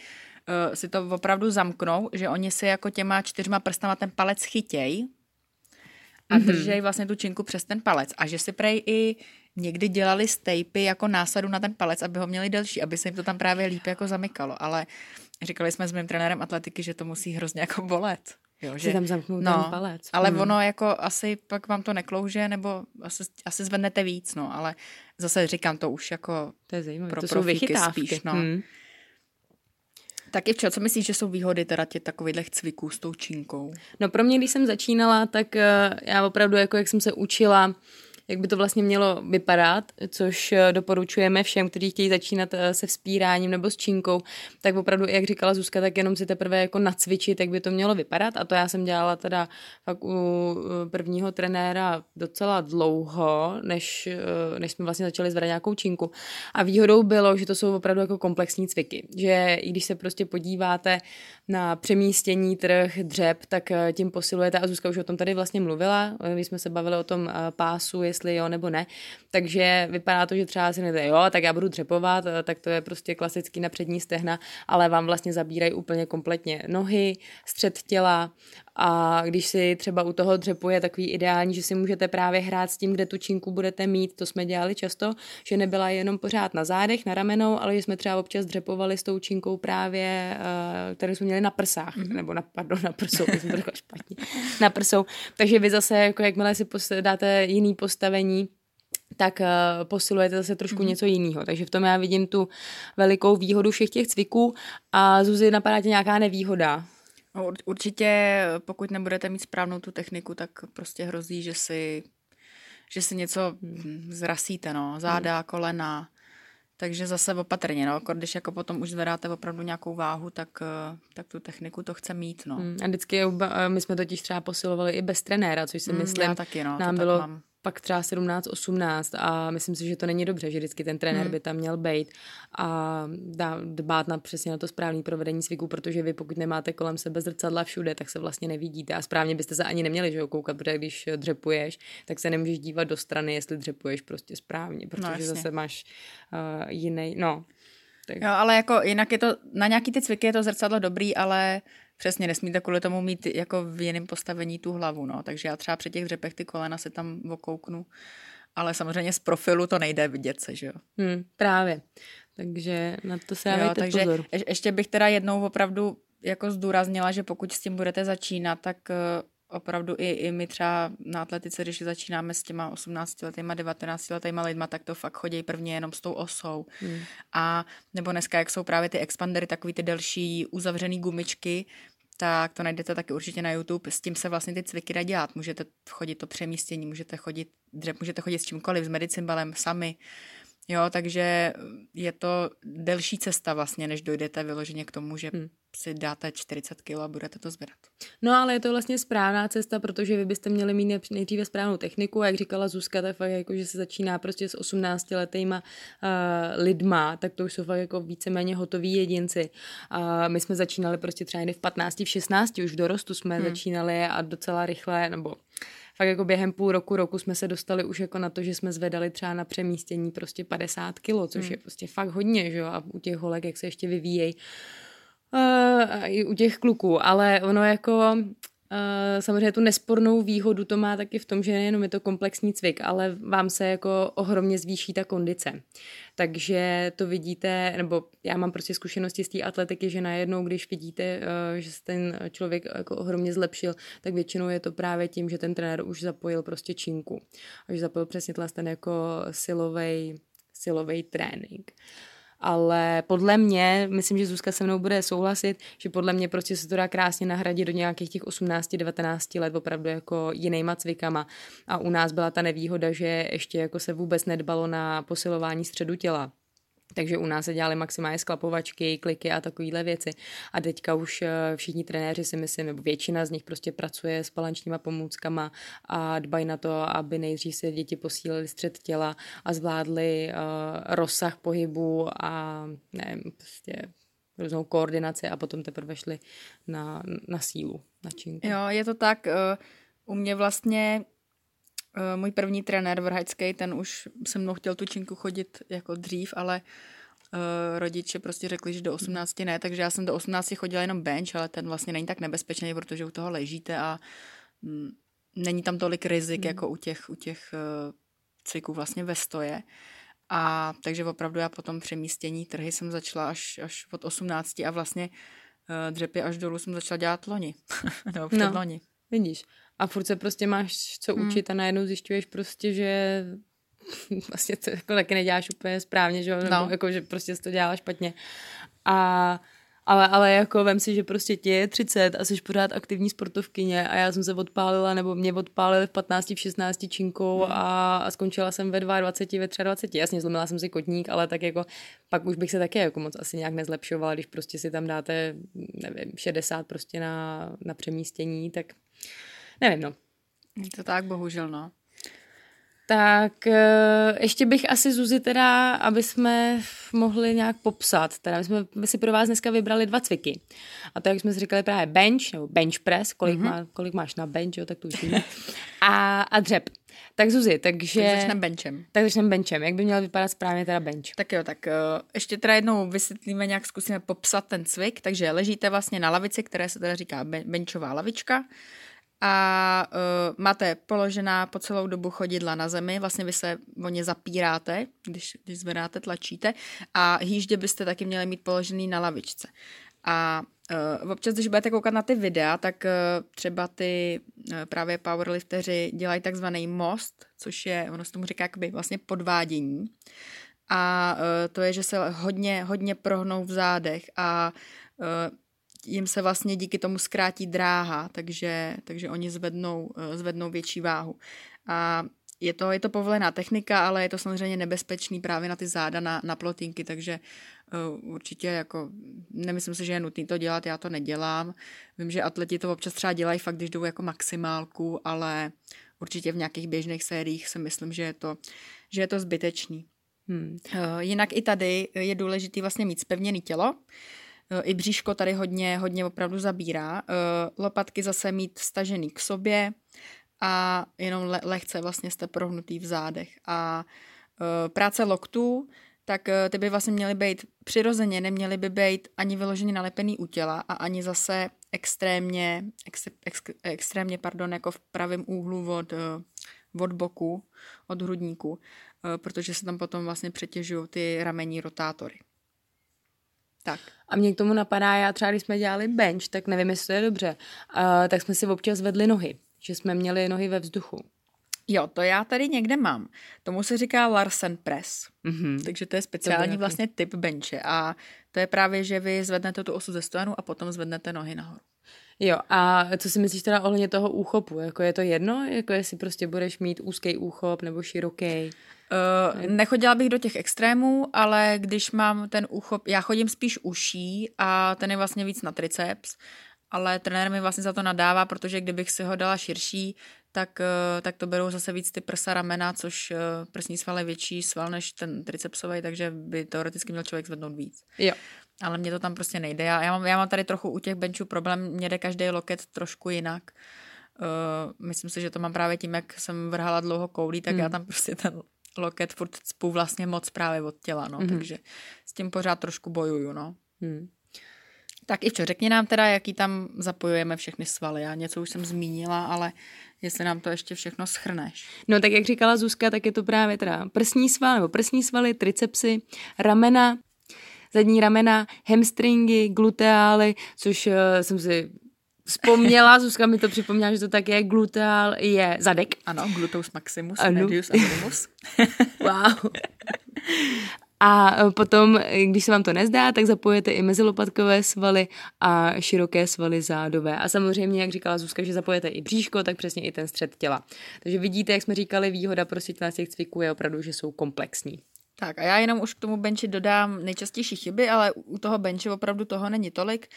uh, si to opravdu zamknou, že oni si jako těma čtyřma prstama ten palec chytěj a Mhm. mm-hmm. držej vlastně tu činku přes ten palec. A že si prej i někdy dělali stejpy jako násadu na ten palec, aby ho měli delší, aby se jim to tam právě líp jako zamykalo. Ale říkali jsme s mým trenérem atletiky, že to musí hrozně jako bolet. Jo, Si tam zamknout no, ten palec. Ale Hmm. ono jako asi pak vám to neklouže, nebo asi, asi zvednete víc, no, ale zase říkám to už jako To je zajímavé. pro to jsou vychytávky. spíš, no. Hmm. Taky v čem, co myslíš, že jsou výhody teda těch takových cviků s tou činkou? No pro mě, když jsem začínala, tak eh, já opravdu, jako jak jsem se učila, jak by to vlastně mělo vypadat, což eh, doporučujeme všem, kteří chtějí začínat eh, se vzpíráním nebo s činkou, tak opravdu, jak říkala Zuzka, tak jenom si teprve jako nacvičit, jak by to mělo vypadat a to já jsem dělala teda fakt u eh, prvního trenéra docela dlouho, než, než jsme vlastně začali zvedat nějakou činku. A výhodou bylo, že to jsou opravdu jako komplexní cviky, že i když se prostě podíváte na přemístění trh, dřep, tak eh, tím posilujete, a Zuzka už o tom tady vlastně mluvila, eh, když jsme se bavili o tom eh, pásu, jestli jo nebo ne, takže vypadá to, že třeba si nevíte, jo, tak já budu dřepovat, eh, tak to je prostě klasický na přední stehna, ale vám vlastně zabírají úplně kompletně nohy, střed těla a když si třeba u toho dřepu je takový ideální, že si můžete právě hrát s tím, kde tu činku budete mít, to jsme dělali často, že nebyla jenom pořád na zádech, na ramenou, ale že jsme třeba občas dřepovali s tou činkou právě, eh, kterou jsme měli na prsách, mm-hmm. nebo na, pardon, na prsou, to jsem to špatně, na prsou. Takže vy zase, jako jakmile si dáte jiný postavení, tak uh, posilujete zase trošku mm-hmm. něco jiného. Takže v tom já vidím tu velikou výhodu všech těch cviků. A Zuzi, napadá tě nějaká nevýhoda? No, určitě, pokud nebudete mít správnou tu techniku, tak prostě hrozí, že si, že si něco zrasíte, no, záda, hmm. kolena, takže zase opatrně, no, když jako potom už zvedáte opravdu nějakou váhu, tak, eh, tak tu techniku to chce mít, no. Hmm. A vždycky, my jsme totiž třeba posilovali i bez trenéra, což si hmm, myslím, taky, no, nám bylo mám pak třeba 17, 18 a myslím si, že to není dobře, že vždycky ten trenér hmm. by tam měl být a dá, dbát na přesně na to správné provedení cviku, protože vy pokud nemáte kolem sebe zrcadla všude, tak se vlastně nevidíte a správně byste se ani neměli že ho koukat, protože když dřepuješ, tak se nemůžeš dívat do strany, jestli dřepuješ prostě správně, protože no, zase máš uh, jiný, no. Tak. Jo, ale jako jinak je to, na nějaký ty cviky je to zrcadlo dobrý, ale Přesně, nesmíte kvůli tomu mít jako v jiném postavení tu hlavu, no. Takže já třeba při těch dřepech ty kolena se tam okouknu, ale samozřejmě z profilu to nejde vidět se, že jo. Hmm, právě. Takže na to se dávejte takže pozor. ještě bych teda jednou opravdu jako zdůraznila, že pokud s tím budete začínat, tak eh, opravdu i, i my třeba na atletice, když začínáme s těma 18 letýma, 19 letýma lidma, tak to fakt chodí prvně jenom s tou osou. Hmm. A nebo dneska, jak jsou právě ty expandery, takový ty delší uzavřený gumičky, tak to najdete taky určitě na YouTube. S tím se vlastně ty cviky dá dělat. Můžete chodit to přemístění, můžete chodit můžete chodit s čímkoliv, s medicimbalem, sami. Jo, takže je to delší cesta vlastně, než dojdete vyloženě k tomu, že hmm. si dáte 40 kg a budete to zvedat. No ale je to vlastně správná cesta, protože vy byste měli mít nejdříve správnou techniku, jak říkala Zuzka, to je fakt jako, že se začíná prostě s 18 letýma uh, lidma, tak to už jsou fakt jako víceméně hotoví jedinci. Uh, my jsme začínali prostě třeba jen v 15, v 16, už v dorostu jsme hmm. začínali a docela rychle, nebo fakt jako během půl roku, roku jsme se dostali už jako na to, že jsme zvedali třeba na přemístění prostě 50 kilo, což hmm. je prostě fakt hodně, že jo, a u těch holek, jak se ještě vyvíjejí, uh, i u těch kluků, ale ono jako samozřejmě tu nespornou výhodu to má taky v tom, že nejenom je to komplexní cvik, ale vám se jako ohromně zvýší ta kondice. Takže to vidíte, nebo já mám prostě zkušenosti z té atletiky, že najednou, když vidíte, uh, že se ten člověk jako ohromně zlepšil, tak většinou je to právě tím, že ten trenér už zapojil prostě činku. A že zapojil přesně ten jako silový silový trénink. Uh, ale podle mě, myslím, že Zuzka se mnou bude souhlasit, že podle mě prostě se to dá krásně nahradit do nějakých těch 18-19 let opravdu jako jinýma cvikama a u nás byla ta nevýhoda, že ještě jako se vůbec nedbalo na posilování středu těla. Takže u nás se dělali maximálně sklapovačky, kliky a takovéhle věci. A teďka už eh, všichni trenéři si myslím, nebo většina z nich prostě pracuje s palančníma pomůckama a dbají na to, aby nejdřív se děti posílili střed těla a zvládli uh, rozsah pohybu a nevím, prostě různou koordinaci a potom teprve šli na, na sílu, na činku. Jo, je to tak. Uh, u mě vlastně Uh, můj první trenér vrhačský, ten už se mnou chtěl tu činku chodit jako dřív, ale uh, rodiče prostě řekli, že do 18 ne, takže já jsem do 18 chodila jenom bench, ale ten vlastně není tak nebezpečný, protože u toho ležíte a mm, není tam tolik rizik, mm. jako u těch, u těch uh, cviků vlastně ve stoje. A takže opravdu já potom přemístění trhy jsem začala až, až od 18 a vlastně uh, dřepy až dolů jsem začala dělat loni. Nebo před no, loni. Vidíš a furt se prostě máš co hmm. učit a najednou zjišťuješ prostě, že vlastně to jako taky neděláš úplně správně, že, no. jako, že prostě to dělá špatně. A ale, ale jako vem si, že prostě ti je 30 a jsi pořád aktivní sportovkyně a já jsem se odpálila, nebo mě odpálili v 15, v 16 činkou hmm. a, a skončila jsem ve 22, ve 23. Jasně, zlomila jsem si kotník, ale tak jako pak už bych se taky jako moc asi nějak nezlepšovala, když prostě si tam dáte, nevím, 60 prostě na, na přemístění, tak nevím, no. Je to tak, bohužel, no. Tak eh, ještě bych asi Zuzi teda, aby jsme mohli nějak popsat. Teda my jsme my si pro vás dneska vybrali dva cviky. A to, jak jsme si říkali, právě bench, nebo bench press, kolik, mm-hmm. má, kolik máš na bench, jo, tak to už víme. A, a dřep. Tak Zuzi, takže... Tak začneme benchem. Tak začneme benchem. Jak by měl vypadat správně teda bench? Tak jo, tak uh, ještě teda jednou vysvětlíme, nějak zkusíme popsat ten cvik. Takže ležíte vlastně na lavici, které se teda říká benchová lavička a uh, máte položená po celou dobu chodidla na zemi, vlastně vy se o ně zapíráte, když, když zvedáte, tlačíte a hýždě byste taky měli mít položený na lavičce. A uh, občas, když budete koukat na ty videa, tak uh, třeba ty uh, právě powerlifteři dělají takzvaný most, což je, ono se tomu říká jakoby vlastně podvádění. A uh, to je, že se hodně, hodně prohnou v zádech a uh, jim se vlastně díky tomu zkrátí dráha, takže, takže oni zvednou, eh, zvednou větší váhu. A je to, je to povolená technika, ale je to samozřejmě nebezpečný právě na ty záda, na, na plotinky, takže uh, určitě jako nemyslím si, že je nutné to dělat, já to nedělám. Vím, že atleti to občas třeba dělají fakt, když jdou jako maximálku, ale určitě v nějakých běžných sériích si myslím, že je to, že je to zbytečný. Hmm. Uh, jinak i tady je důležité vlastně mít spevněné tělo. Uh, I bříško tady hodně, hodně opravdu zabírá. Uh, lopatky zase mít stažený k sobě a jenom le- lehce vlastně jste prohnutý v zádech. A práce loktů, tak ty by vlastně měly být přirozeně, neměly by být ani vyloženě nalepený u těla a ani zase extrémně, ex, ex, extrémně pardon, jako v pravém úhlu od, od boku, od hrudníku. Eh, protože se tam potom vlastně přetěžují ty ramení rotátory. Tak. A mě k tomu napadá, já třeba když jsme dělali bench, tak nevím, jestli to je dobře, uh, tak jsme si občas vedli nohy, že jsme měli nohy ve vzduchu. Jo, to já tady někde mám. Tomu se říká Larsen Press. Mm-hmm. Takže to je speciální to vlastně typ benče. A to je právě, že vy zvednete tu osu ze stojanu a potom zvednete nohy nahoru. Jo, a co si myslíš teda ohledně toho úchopu? Jako je to jedno, jako jestli prostě budeš mít úzký úchop nebo široký? Uh, nechodila bych do těch extrémů, ale když mám ten úchop, já chodím spíš uší a ten je vlastně víc na triceps, ale trenér mi vlastně za to nadává, protože kdybych si ho dala širší, tak, uh, tak to berou zase víc ty prsa, ramena, což uh, prsní sval je větší sval než ten tricepsový, takže by teoreticky měl člověk zvednout víc. Jo. Ale mně to tam prostě nejde. Já, já, mám, já mám tady trochu u těch benchů problém, mě jde každý loket trošku jinak. Uh, myslím si, že to mám právě tím, jak jsem vrhala dlouho koulí, tak hmm. já tam prostě ten loket furt cpu vlastně moc právě od těla, no, mm-hmm. takže s tím pořád trošku bojuju, no. Mm. Tak Ivčo, řekni nám teda, jaký tam zapojujeme všechny svaly. Já něco už jsem zmínila, ale jestli nám to ještě všechno schrneš. No tak jak říkala Zuzka, tak je to právě teda prsní sval, nebo prsní svaly, tricepsy, ramena, zadní ramena, hamstringy, gluteály, což uh, jsem si vzpomněla, Zuzka mi to připomněla, že to tak je, gluteál je zadek. Ano, gluteus maximus, ano. medius minimus. wow. A potom, když se vám to nezdá, tak zapojete i mezilopatkové svaly a široké svaly zádové. A samozřejmě, jak říkala Zuzka, že zapojete i bříško, tak přesně i ten střed těla. Takže vidíte, jak jsme říkali, výhoda prostě těch cviků je opravdu, že jsou komplexní. Tak a já jenom už k tomu benči dodám nejčastější chyby, ale u toho benče opravdu toho není tolik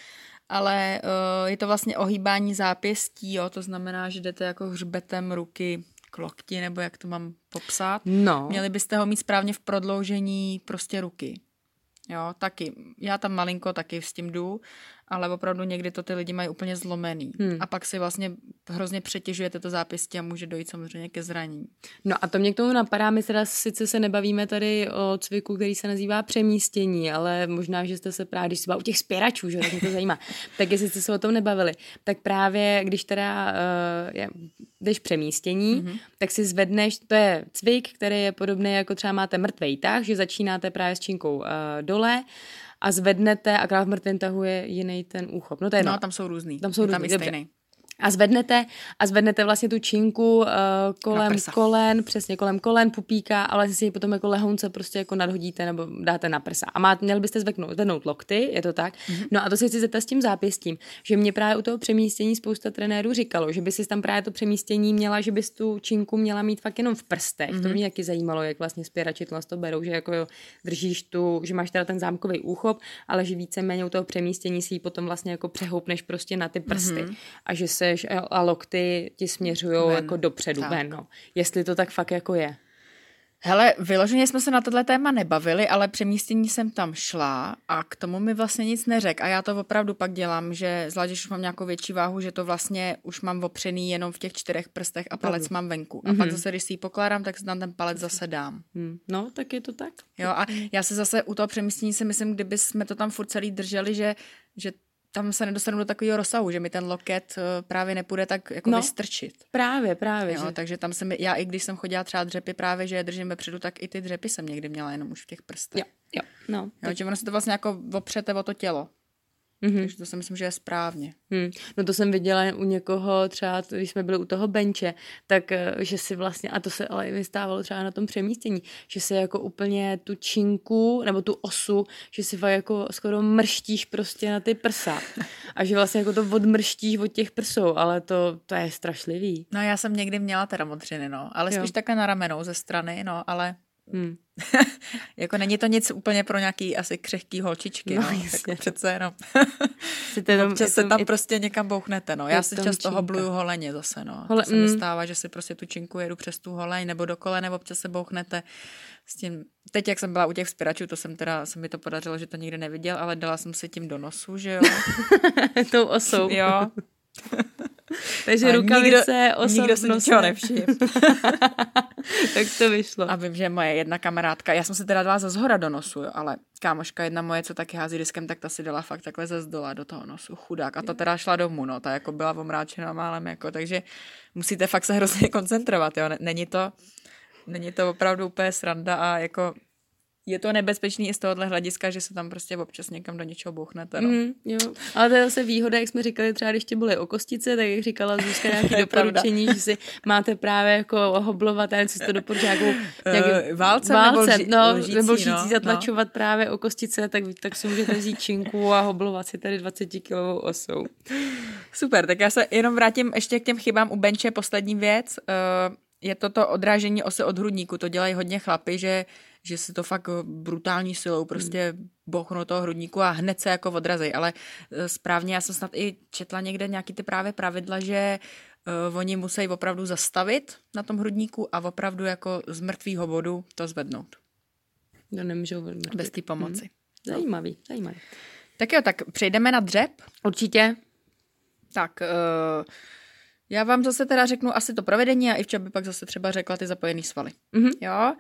ale uh, je to vlastně ohýbání zápěstí, jo, to znamená, že jdete jako hřbetem ruky k lokti, nebo jak to mám popsat. No. Měli byste ho mít správně v prodloužení prostě ruky. Jo, taky. Já tam malinko taky s tím jdu, ale opravdu někdy to ty lidi mají úplně zlomený. Hmm. A pak si vlastně hrozně přetěžujete to zápěstí a může dojít samozřejmě ke zranění. No a to mě k tomu napadá, my teda sice se nebavíme tady o cviku, který se nazývá přemístění, ale možná, že jste se právě, když se u těch spěračů, že tak mě to zajímá, tak jestli jste se o tom nebavili, tak právě když teda uh, je, jdeš přemístění, mm-hmm. tak si zvedneš, to je cvik, který je podobný jako třeba máte mrtvej tah, že začínáte právě s činkou uh, dole, a zvednete, a v mrtvém tahu je jiný ten úchop. No to je no, tam jsou různý. Tam jsou různý, tam různý, dobře a zvednete a zvednete vlastně tu činku uh, kolem kolen, přesně kolem kolen, pupíka, ale si ji potom jako lehonce prostě jako nadhodíte nebo dáte na prsa. A má, měli byste zveknout, zvednout lokty, je to tak? Mm-hmm. No a to se chci zeptat s tím zápěstím, že mě právě u toho přemístění spousta trenérů říkalo, že by si tam právě to přemístění měla, že bys tu činku měla mít fakt jenom v prstech. Mm-hmm. To mhm. mě taky zajímalo, jak vlastně spěrači to berou, že jako jo, držíš tu, že máš teda ten zámkový úchop, ale že víceméně u toho přemístění si ji potom vlastně jako přehoupneš prostě na ty prsty. Mm-hmm. A že se jdeš a lokty ti směřují jako dopředu tak. ven. No. Jestli to tak fakt jako je. Hele, vyloženě jsme se na tohle téma nebavili, ale přemístění jsem tam šla a k tomu mi vlastně nic neřek. A já to opravdu pak dělám, že zvlášť, když už mám nějakou větší váhu, že to vlastně už mám opřený jenom v těch čtyřech prstech a palec mám venku. A mm-hmm. pak zase, když si ji pokládám, tak tam ten palec zase dám. Mm. No, tak je to tak. Jo, a já se zase u toho přemístění si myslím, kdyby jsme to tam furt celý drželi, že, že tam se nedostanu do takového rozsahu, že mi ten loket eh, právě nepůjde tak jako no, vystrčit. Právě, právě. Jo, že... Takže tam se mi, já i když jsem chodila třeba dřepy právě, že je držím vepředu, tak i ty dřepy jsem někdy měla jenom už v těch prstech. Jo, jo, no. Jo, tak... že ono se to vlastně jako opřete o to tělo. Mm-hmm. Takže to si myslím, že je správně. Hmm. No to jsem viděla u někoho, třeba když jsme byli u toho benče, tak eh, že si vlastně, a to se ale vystávalo třeba na tom přemístění, že si jako úplně tu činku, nebo tu osu, že si fakt jako skoro mrštíš prostě na ty prsa. A že vlastně jako to odmrštíš od těch prsou, ale to, to je strašlivý. No já jsem někdy měla teda modřiny, no, ale spíš jo. také na ramenou ze strany, no, ale Hmm. jako není to nic úplně pro nějaký asi křehký holčičky, no, no jako přece jenom. tam, Občas se tam je, prostě někam bouchnete, no. Já si často hobluju holeně zase, no. Hole, to se mm. stává, že si prostě tu činku jedu přes tu holeň nebo do kolene, občas se bouchnete s tím. Teď, jak jsem byla u těch vzpěračů, to jsem teda, se mi to podařilo, že to nikdy neviděl, ale dala jsem si tím do nosu, že jo. Tou osou. jo. Takže a rukavice, nikdo, osa nikdo nevšiml. tak to vyšlo. A vím, že moje jedna kamarádka, já jsem si teda dala ze zhora do nosu, jo, ale kámoška jedna moje, co taky hází diskem, tak ta si dala fakt takhle ze zdola do toho nosu, chudák. A ta teda šla domů, no, ta jako byla omráčená málem, jako, takže musíte fakt se hrozně koncentrovat, jo, není to, není to opravdu úplně sranda a jako je to nebezpečný i z tohohle hlediska, že se tam prostě občas někam do něčeho bouchnete. No. Mm, jo. Ale to je zase výhoda, jak jsme říkali třeba, když tě byly o kostice, tak jak říkala Zuzka nějaké doporučení, že si máte právě jako hoblovat, a co to doporučuje, nějakou, nějaký, uh, válce, válce nebo, lži, no, lžící, nebo lžící no, zatlačovat no. právě o kostice, tak, tak si můžete vzít činku a hoblovat si tady 20 kilovou osou. Super, tak já se jenom vrátím ještě k těm chybám u benče, poslední věc. Uh, je to to odrážení osy od hrudníku, to dělají hodně chlapy, že že si to fakt eh, brutální silou prostě bouchnou toho hrudníku a hned se jako odrazí. Ale eh, správně, já jsem snad i četla někde nějaký ty právě pravidla, že uh, oni musí opravdu zastavit na tom hrudníku a opravdu jako z mrtvého bodu to zvednout. To nemůžou Bez té pomoci. Hmm. Zajímavý, zajímavý. Tak jo, tak přejdeme na dřep. Určitě. Tak, uh, já vám zase teda řeknu asi to provedení a Ivča by pak zase třeba řekla ty zapojený svaly. Mm-hmm. Jo,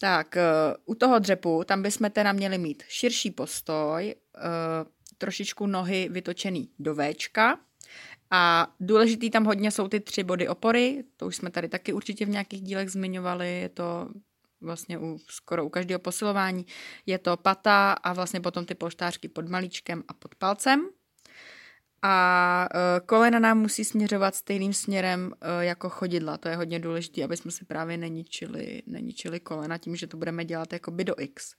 tak uh, u toho dřepu, tam bychom teda měli mít širší postoj, uh, trošičku nohy vytočený do Včka a důležitý tam hodně jsou ty tři body opory, to už jsme tady taky určitě v nějakých dílech zmiňovali, je to vlastně u, skoro u každého posilování, je to pata a vlastně potom ty polštářky pod malíčkem a pod palcem a uh, kolena nám musí směřovat stejným směrem uh, jako chodidla. To je hodně důležité, aby jsme si právě neničili, neničili kolena tím, že to budeme dělat jakoby do X.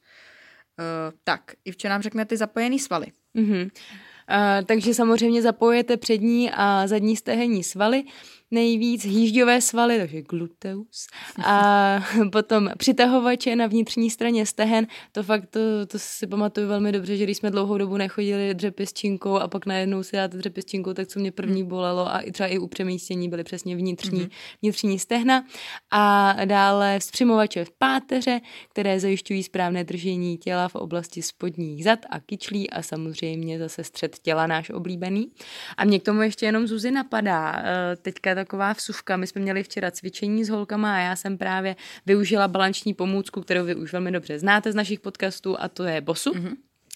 Uh, tak, i včera nám řekne ty zapojený svaly. Mm-hmm. Uh, takže samozřejmě zapojete přední a zadní stehenní svaly nejvíc hýžďové svaly, takže gluteus, a potom přitahovače na vnitřní straně stehen, to fakt, to, to si pamatuju velmi dobře, že když jsme dlouhou dobu nechodili dřepy s činkou a pak najednou si dáte dřepy s činkou, tak co mě první hmm. bolelo a i třeba i u přemístění byly přesně vnitřní, mm-hmm. vnitřní stehna a dále vzpřimovače v páteře, které zajišťují správné držení těla v oblasti spodních zad a kyčlí a samozřejmě zase střed těla náš oblíbený. A mě k tomu ještě jenom Zuzi napadá, eh, teďka taková vsuvka. My jsme měli včera cvičení s holkama a já jsem právě využila balanční pomůcku, kterou vy už velmi dobře znáte z našich podcastů a to je bosu. Mm-hmm.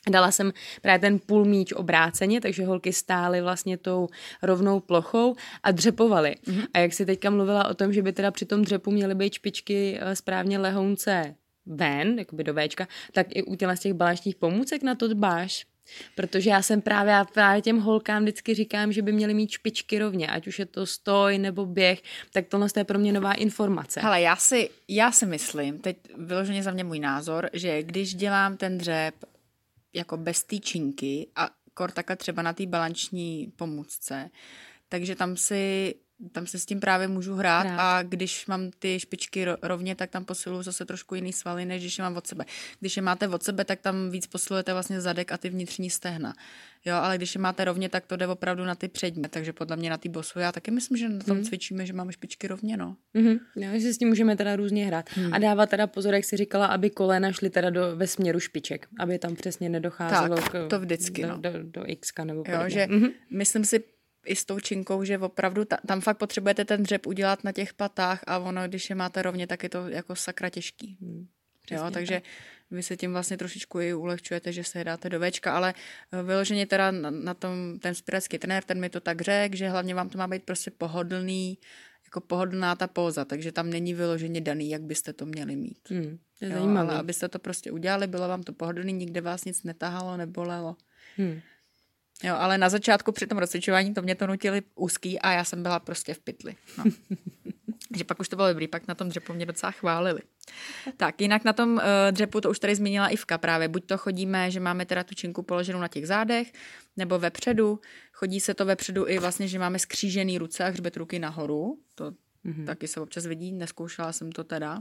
Dala jsem právě ten půl míč obráceně, takže holky stály vlastně tou rovnou plochou a dřepovaly. Mm-hmm. A jak si teďka mluvila o tom, že by teda při tom dřepu měly být špičky eh, správně lehounce ven, jakoby do Včka, tak i u těch balančních pomůcek na to dbáš. Protože já jsem právě, já právě těm holkám vždycky říkám, že by měly mít špičky rovně, ať už je to stoj nebo běh, tak tohle je pro mě nová informace. Ale já si, já si myslím, teď vyloženě za mě můj názor, že když dělám ten dřep jako bez týčinky a kor takhle třeba na té balanční pomůcce, takže tam si tam se s tím právě můžu hrát, hrát a když mám ty špičky rovně, tak tam posiluju zase trošku jiný svaly, než když je mám od sebe. Když je máte od sebe, tak tam víc posilujete vlastně zadek a ty vnitřní stehna. Jo, ale když je máte rovně, tak to jde opravdu na ty přední. Takže podle mě na ty bosu já taky myslím, že na tom mm. cvičíme, že máme špičky rovně, no. Mm-hmm. Jo, že s tím můžeme teda různě hrát. Mm. A dávat teda pozor, jak si říkala, aby kolena šly teda do, ve směru špiček, aby tam přesně nedocházelo tak, k, to vždycky, do, no. do, do, do X nebo jo, že mm-hmm. myslím si i s tou činkou, že opravdu ta, tam fakt potřebujete ten dřep udělat na těch patách a ono, když je máte rovně, tak je to jako sakra těžký. Hmm. jo, takže tak. vy se tím vlastně trošičku i ulehčujete, že se dáte do Včka, ale eh, vyloženě teda na, na tom ten spirecký trenér, ten mi to tak řekl, že hlavně vám to má být prostě pohodlný, jako pohodlná ta póza, takže tam není vyloženě daný, jak byste to měli mít. Hmm, je jo, zajímavé. Ale abyste to prostě udělali, bylo vám to pohodlný, nikde vás nic netahalo, nebolelo. Hmm. Jo, ale na začátku při tom rozcvičování to mě to nutili úzký a já jsem byla prostě v pytli. No. že pak už to bylo dobrý, pak na tom dřepu mě docela chválili. Tak, jinak na tom uh, dřepu, to už tady zmínila Ivka právě, buď to chodíme, že máme teda tu činku položenou na těch zádech, nebo vepředu, chodí se to vepředu i vlastně, že máme skřížený ruce a hřbet ruky nahoru, to mm-hmm. taky se občas vidí, neskoušela jsem to teda.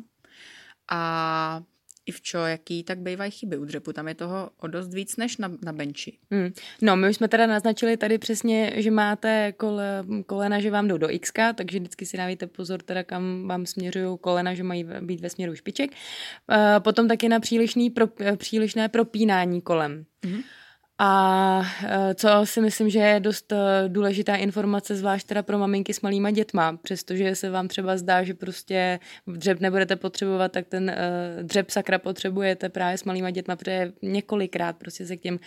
A i v čo, jaký, tak bývají chyby u dřepu. Tam je toho o dost víc než na, na benči. Hmm. No, my už jsme teda naznačili tady přesně, že máte kole, kolena, že vám jdou do X, takže vždycky si dávajte pozor, teda kam vám směřují kolena, že mají být ve směru špiček. Uh, potom taky na přílišný pro, přílišné propínání kolem. Hmm. A e, co si myslím, že je dost e, důležitá informace, zvlášť teda pro maminky s malýma dětma, přestože se vám třeba zdá, že prostě dřeb nebudete potřebovat, tak ten e, dřeb sakra potřebujete právě s malýma dětma, protože několikrát prostě se k těm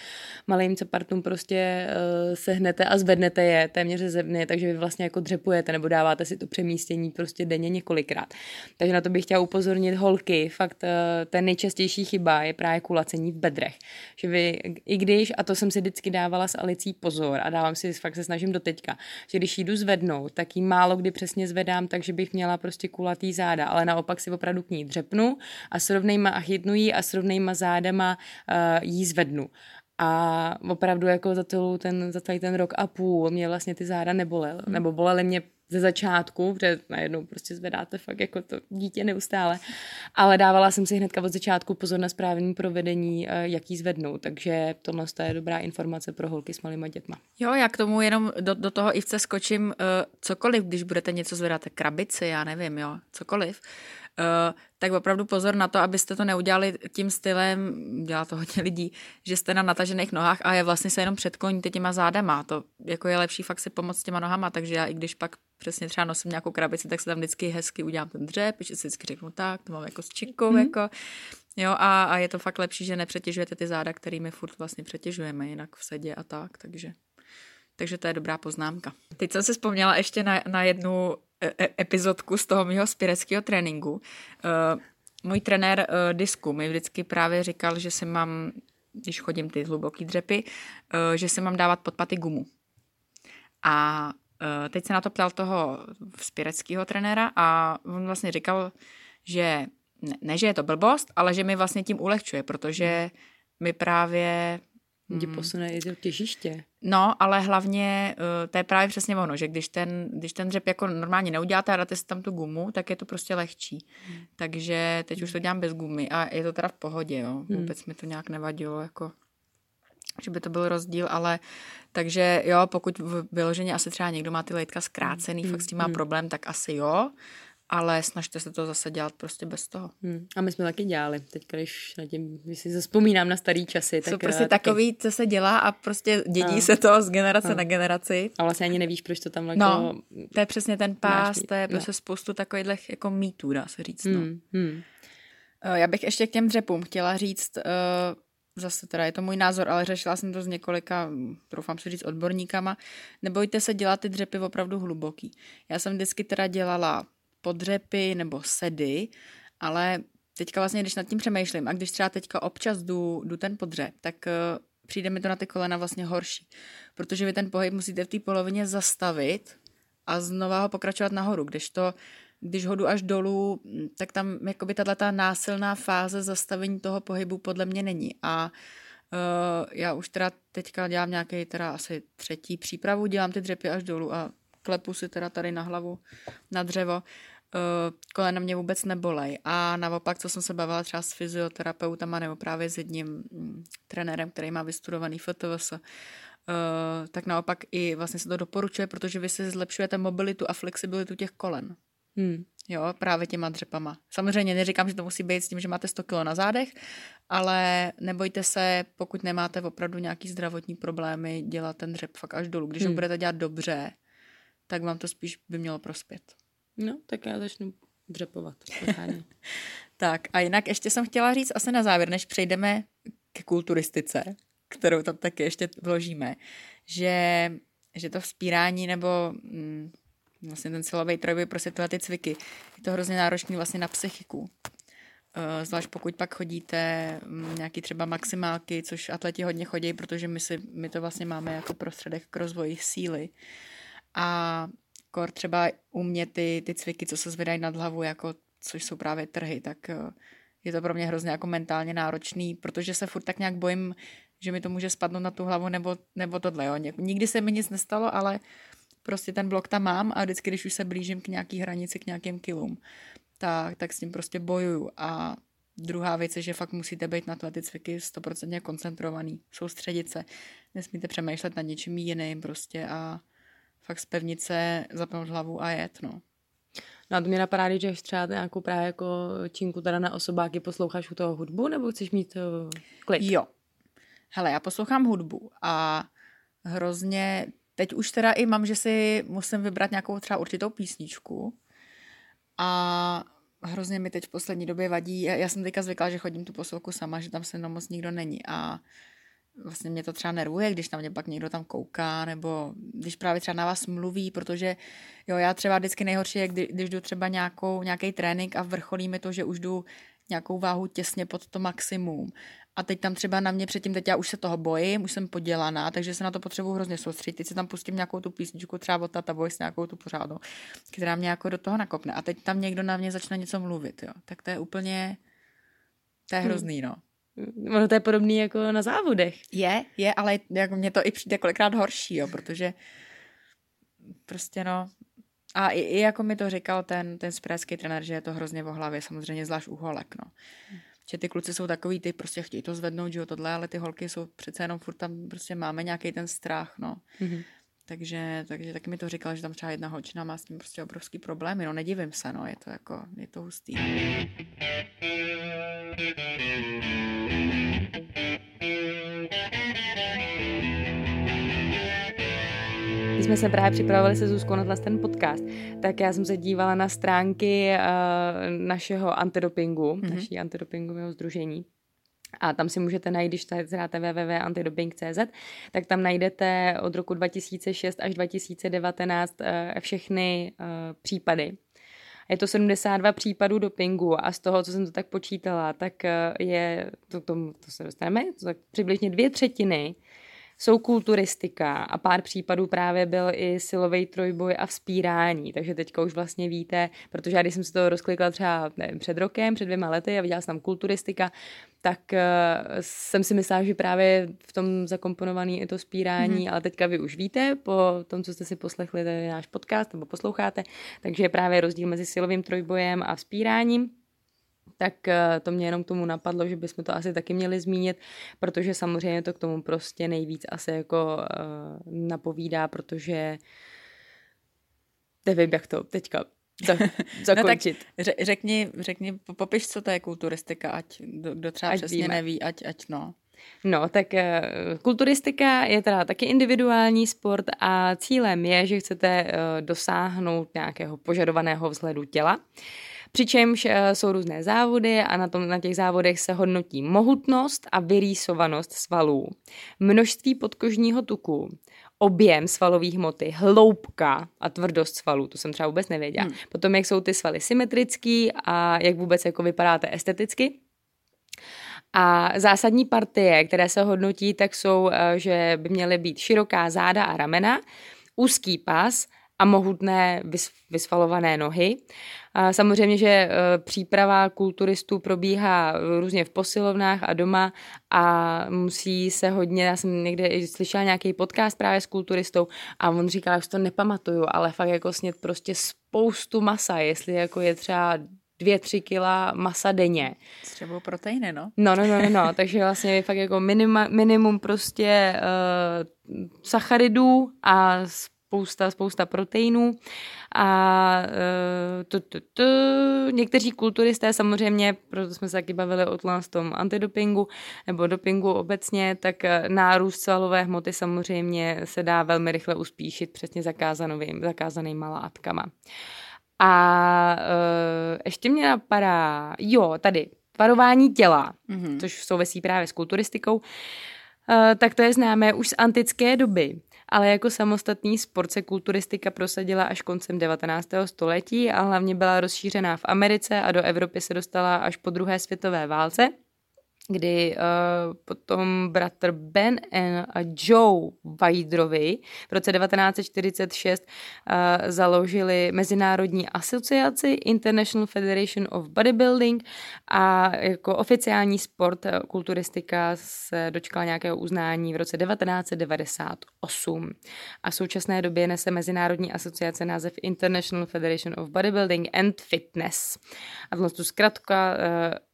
malým cepartům prostě sehnete a zvednete je téměř ze země, takže vy vlastně jako dřepujete nebo dáváte si to přemístění prostě denně několikrát. Takže na to bych chtěla upozornit holky, fakt ten nejčastější chyba je právě kulacení v bedrech. Že vy, i když a to jsem si vždycky dávala s Alicí pozor a dávám si, fakt se snažím do teďka, že když jdu zvednout, tak jí málo kdy přesně zvedám, takže bych měla prostě kulatý záda, ale naopak si opravdu k ní dřepnu a srovnejma a chytnu jí a srovnejma zádama uh, jí zvednu. A opravdu jako za, ten, za celý ten rok a půl mě vlastně ty záda nebolely, nebo bolely mě ze začátku, protože najednou prostě zvedáte fakt jako to dítě neustále. Ale dávala jsem si hnedka od začátku pozor na správný provedení, eh, jak jí zvednout, takže tohle je dobrá informace pro holky s malýma dětma. Jo, já k tomu jenom do, do toho i vce skočím uh, cokoliv, když budete něco zvedat, krabici, já nevím, jo, cokoliv, tak opravdu pozor na to, abyste to neudělali tím stylem, dělá to hodně lidí, že jste na natažených nohách a je vlastně se jenom předkloníte těma zádama. To jako je lepší fakt si pomoct těma nohama, takže já i když pak přesně třeba nosím nějakou krabici, tak se tam vždycky hezky udělám ten dřep, že si vždycky řeknu tak, to mám jako s činkou, mm. jako, jo, a, a, je to fakt lepší, že nepřetěžujete ty záda, kterými furt vlastně přetěžujeme jinak v sedě a tak, takže, takže to je dobrá poznámka. Teď jsem se vzpomněla ještě na, na jednu epizodku z toho mého spireckého tréninku. Uh, můj trenér disku mi vždycky právě říkal, že si mám, když chodím ty hluboký dřepy, že si mám dávat pod paty gumu. A teď se na to ptal toho spireckého trenéra a on vlastně říkal, že ne, ne, že je to blbost, ale že mi vlastně tím ulehčuje, protože mi právě Tě mm. posune i to těžiště. No, ale hlavně uh, to je právě přesně ono, že když ten, když ten dřep jako normálně neuděláte a dáte si tam tu gumu, tak je to prostě lehčí. Hmm. Takže teď už to dělám bez gumy a je to teda v pohodě, jo. Hmm. Vůbec mi to nějak nevadilo, jako že by to byl rozdíl, ale takže jo, pokud vyloženě asi třeba někdo má ty lejtka zkrácený, hmm. fakt s tím má hmm. problém, tak asi jo, ale snažte se to zase dělat prostě bez toho. Hmm. A my jsme taky dělali. Teď, když na tím, když si zaspomínám na starý časy. Tak, Jsou prostě taky... takový, co se dělá a prostě dědí no. se to z generace no. na generaci. A vlastně ani nevíš, proč to tam jako... No, to je přesně ten pás, to je prostě no. spoustu takových jako mýtů, dá se říct. No. Hmm. Hmm. Já bych ještě k těm dřepům chtěla říct, uh, zase teda je to můj názor, ale řešila jsem to s několika, doufám si říct, odborníkama, nebojte se dělat ty dřepy opravdu hluboký. Já jsem vždycky teda dělala podřepy nebo sedy, ale teďka vlastně, když nad tím přemýšlím a když třeba teďka občas jdu, jdu ten podřep, tak uh, přijde mi to na ty kolena vlastně horší, protože vy ten pohyb musíte v té polovině zastavit a znova ho pokračovat nahoru, když to když ho jdu až dolů, tak tam jakoby tato násilná fáze zastavení toho pohybu podle mě není. A uh, já už teda teďka dělám nějaký teda asi třetí přípravu, dělám ty dřepy až dolů a klepu si teda tady na hlavu na dřevo. Uh, kolena mě vůbec nebolej. A naopak, co jsem se bavila třeba s fyzioterapeutama nebo právě s jedním mm, trenérem, který má vystudovaný FTVS, uh, tak naopak i vlastně se to doporučuje, protože vy si zlepšujete mobilitu a flexibilitu těch kolen. Hmm. Jo, právě těma dřepama. Samozřejmě neříkám, že to musí být s tím, že máte 100 kg na zádech, ale nebojte se, pokud nemáte opravdu nějaký zdravotní problémy, dělat ten dřep fakt až dolů. Když hmm. ho budete dělat dobře, tak vám to spíš by mělo prospět. No, tak já začnu dřepovat. tak a jinak ještě jsem chtěla říct asi na závěr, než přejdeme ke kulturistice, kterou tam taky ještě vložíme, že, že to vzpírání nebo mm, vlastně ten silový trojboj, prostě tyhle ty cviky, je to hrozně náročný vlastně na psychiku. Eh, zvlášť pokud pak chodíte mm, nějaký třeba maximálky, což atleti hodně chodí, protože my, si, my to vlastně máme jako prostředek k rozvoji síly. A kor třeba u mě ty, ty cviky, co se zvedají nad hlavu, jako, což jsou právě trhy, tak eh, je to pro mě hrozně jako mentálně náročný, protože se furt tak nějak bojím, že mi to může spadnout na tu hlavu nebo, nebo tohle. Jo. Nikdy se mi nic nestalo, ale prostě ten blok tam mám a vždycky, když už se blížím k nějaký hranici, k nějakým kilům, tak, tak s tím prostě bojuju. A druhá věc je, že fakt musíte být na to ty cviky stoprocentně koncentrovaný, soustředit se, nesmíte přemýšlet nad něčím jiným prostě a fakt spevnit se, zapnout hlavu a jet, no. No a to mě napadá, když třeba nějakou právě jako činku teda na osobáky posloucháš u toho hudbu, nebo chceš mít uh, klid? Jo. Hele, já poslouchám hudbu a hrozně, teď už teda i mám, že si musím vybrat nějakou třeba určitou písničku a hrozně mi teď v poslední době vadí, já, já jsem teďka zvykla, že chodím tu posilku sama, že tam se mnou moc nikdo není a vlastně mě to třeba nervuje, když na mě pak někdo tam kouká, nebo když právě třeba na vás mluví, protože jo, já třeba vždycky nejhorší je, kdy, když jdu třeba nějakou, nějaký trénink a vrcholí mi to, že už jdu nějakou váhu těsně pod to maximum. A teď tam třeba na mě předtím, teď já už se toho bojím, už jsem podělaná, takže se na to potřebuji hrozně soustředit. Teď si tam pustím nějakou tu písničku, třeba od Tata Voice, nějakou tu pořádnou, která mě jako do toho nakopne. A teď tam někdo na mě začne něco mluvit, jo. Tak to je úplně, to je hm. hrozný, no. Ono to je podobný jako na závodech. Je, je, ale jako mě to i přijde kolikrát horší, jo, protože prostě no, a i, i jako mi to říkal ten, ten správský trenér, že je to hrozně v hlavě, samozřejmě zvlášť u holek, no. Že ty kluci jsou takový, ty prostě chtějí to zvednout, že jo, tohle, ale ty holky jsou přece jenom furt tam prostě máme nějaký ten strach, no. Mm-hmm. Takže, takže taky mi to říkal, že tam třeba jedna holčina má s tím prostě obrovský problémy. No nedivím se, no, je to jako, je to hustý. Jsme se právě připravovali se Zuzkou na ten podcast, tak já jsem se dívala na stránky uh, našeho antidopingu, mm-hmm. naší antidopingového združení. A tam si můžete najít, když zadáte www.antidoping.cz, tak tam najdete od roku 2006 až 2019 uh, eh, všechny uh, případy. Je to 72 případů dopingu a z toho, co jsem to tak počítala, tak je, to, to, to se dostaneme, to tak přibližně dvě třetiny jsou kulturistika a pár případů právě byl i silový trojboj a vzpírání, takže teďka už vlastně víte, protože já když jsem si to rozklikla třeba nevím, před rokem, před dvěma lety a viděla jsem tam kulturistika, tak uh, jsem si myslela, že právě v tom zakomponovaný je to spírání, mm-hmm. ale teďka vy už víte, po tom, co jste si poslechli tady náš podcast nebo posloucháte, takže je právě rozdíl mezi silovým trojbojem a vzpíráním tak eh, to mě jenom k tomu napadlo, že bychom to asi taky měli zmínit, protože samozřejmě to k tomu prostě nejvíc asi jako uh, napovídá, protože nevím, jak to teďka zakončit. no tak řekni, řekni, popiš, co to je kulturistika, ať kdo třeba ať přesně víme. neví, ať, ať no. No, tak uh, kulturistika je teda taky individuální sport a cílem je, že chcete dosáhnout nějakého požadovaného vzhledu těla. Uh, Přičemž eh, jsou různé závody a na, tom, na těch závodech se hodnotí mohutnost a vyrýsovanost svalů, množství podkožního tuku, objem svalové hmoty, hloubka a tvrdost svalů, to jsem třeba vůbec nevěděla. Hmm. Potom, jak jsou ty svaly symetrický a jak vůbec jako vypadáte esteticky. A zásadní partie, které se hodnotí, tak jsou, eh, že by měly být široká záda a ramena, úzký pas a mohutné vysvalované nohy. Samozřejmě, že e, příprava kulturistů probíhá různě v posilovnách a doma a musí se hodně, já jsem někde i slyšela nějaký podcast právě s kulturistou a on říkal, že to nepamatuju, ale fakt jako snět prostě spoustu masa, jestli jako je třeba dvě, tři kila masa denně. Třeba proteiny, no. No, no, no, no, no. takže vlastně fakt jako minima, minimum prostě uh, sacharidů a spousta, spousta proteinů a tu, tu, tu, někteří kulturisté samozřejmě, proto jsme se taky bavili o tom antidopingu nebo dopingu obecně, tak eh, nárůst svalové hmoty samozřejmě se dá velmi rychle uspíšit přesně zakázanými, zakázanýma látkama. A uh, ještě mě napadá, jo, tady, tvarování těla, mm-hmm. což souvisí právě s kulturistikou, uh, tak to je známé už z antické doby. Ale jako samostatný sport se kulturistika prosadila až koncem 19. století a hlavně byla rozšířená v Americe a do Evropy se dostala až po druhé světové válce kdy uh, potom bratr Ben a Joe Vajdrovi v roce 1946 uh, založili Mezinárodní asociaci International Federation of Bodybuilding a jako oficiální sport uh, kulturistika se dočkala nějakého uznání v roce 1998. A v současné době nese Mezinárodní asociace název International Federation of Bodybuilding and Fitness. A tu zkratka uh,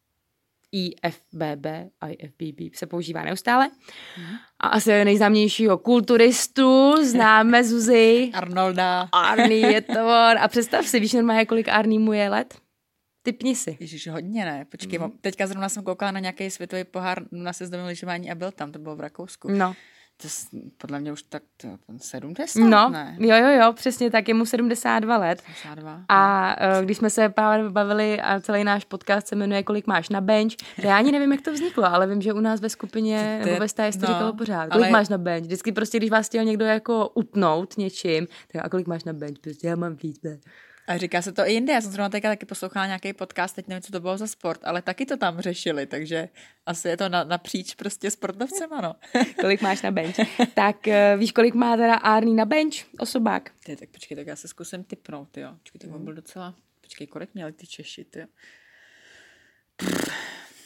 IFBB, IFBB se používá neustále. Mm. A asi nejznámějšího kulturistu známe Zuzi. Arnolda. Arný je to on. A představ si, víš normálně, kolik Arný mu je let? Typni si. Ježiš, hodně ne. Počkej, mm. teďka zrovna jsem koukala na nějaký světový pohár na seznamu lyžování a byl tam, to bylo v Rakousku. No. To podle mě už tak to, 70, No, ne? jo, jo, jo, přesně tak, je mu 72 let. 72. A uh, když jsme se právě bavili a celý náš podcast se jmenuje Kolik máš na bench, to já ani nevím, jak to vzniklo, ale vím, že u nás ve skupině nebo ve stáji to no, říkalo pořád. Kolik ale- máš na bench? Vždycky prostě, když vás chtěl někdo jako utnout něčím, tak a kolik máš na bench? Prostě já mám víc. ne. A říká se to i jinde. Já jsem zrovna teďka taky poslouchala nějaký podcast, teď nevím, co to bylo za sport, ale taky to tam řešili, takže asi je to na, napříč prostě sportovcema, no. Kolik máš na bench? tak uh, víš, kolik má teda Arný na bench? Osobák. Ty, tak počkej, tak já se zkusím typnout, jo. Počkej, tak on byl docela... Počkej, kolik měli ty Češi, ty?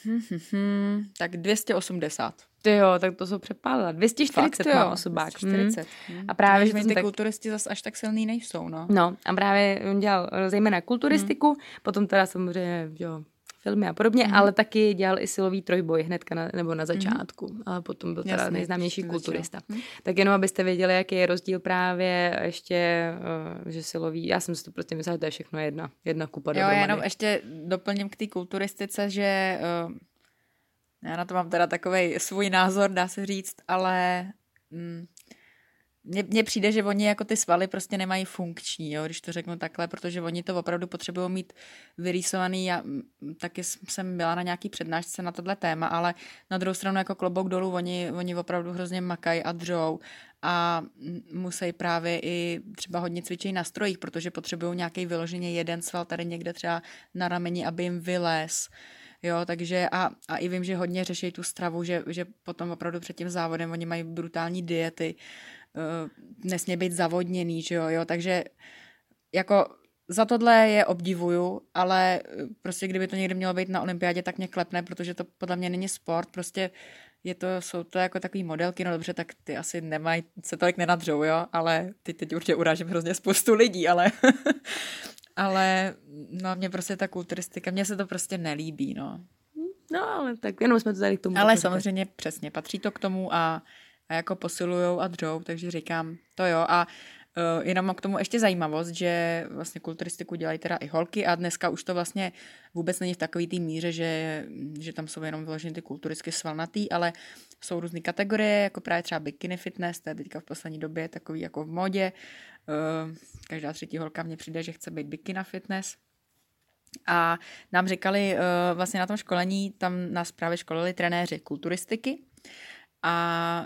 Hm, hm, hm. Tak 280. Ty jo, tak to jsou přepálila. 240 Fakt, má jo, osobák. 240. Hm. Hm. A právě, že ty tak- kulturisti zase až tak silný nejsou, no. No a právě on dělal eh, zejména kulturistiku, hmm. potom teda samozřejmě jo, filmy a podobně, hmm. ale taky dělal i silový trojboj hnedka na, nebo na začátku, hmm. ale potom byl teda Jasně, nejznámější kulturista. Hm. Tak jenom abyste věděli, jaký je rozdíl právě ještě, eh, že silový, já jsem si to prostě myslela, že to je všechno jedna, jedna kupa Jo, já jenom ještě doplním k té kulturistice, že uh, já na to mám teda takový svůj názor, dá se říct, ale mm, mně, mně přijde, že oni jako ty svaly prostě nemají funkční, jo, když to řeknu takhle, protože oni to opravdu potřebují mít vyrýsovaný. Já mm, taky jsem byla na nějaký přednášce na tohle téma, ale na druhou stranu jako klobouk dolů, oni, oni opravdu hrozně makají a dřou a mm, musí právě i třeba hodně cvičit na strojích, protože potřebují nějaký vyloženě jeden sval tady někde třeba na rameni, aby jim vylez. Jo, takže a, a i vím, že hodně řeší tu stravu, že, že potom opravdu před tím závodem oni mají brutální diety, uh, nesmí být zavodněný, že jo, jo, takže jako za tohle je obdivuju, ale eh, prostě kdyby to někdy mělo být na olympiádě, tak mě klepne, protože to podle mě není sport, prostě je to, jsou to jako takový modelky, no dobře, tak ty asi nemají, se tolik nenadřou, jo, ale ty teď určitě urážím hrozně spoustu lidí, ale ale no mě prostě ta kulturistika, mně se to prostě nelíbí, no. No, ale tak jenom jsme to tady k tomu. Ale samozřejmě přesně, patří to k tomu a, a jako posilujou a dřou, takže říkám, to jo. A uh, jenom mám k tomu ještě zajímavost, že vlastně kulturistiku dělají teda i holky a dneska už to vlastně vůbec není v takový té míře, že, že tam jsou jenom vyložené ty kulturistky svalnatý, ale jsou různé kategorie, jako právě třeba bikini fitness, to je teďka v poslední době takový jako v modě. Uh, každá třetí holka mně přijde, že chce být bikina fitness. A nám říkali uh, vlastně na tom školení, tam nás právě školili trenéři kulturistiky a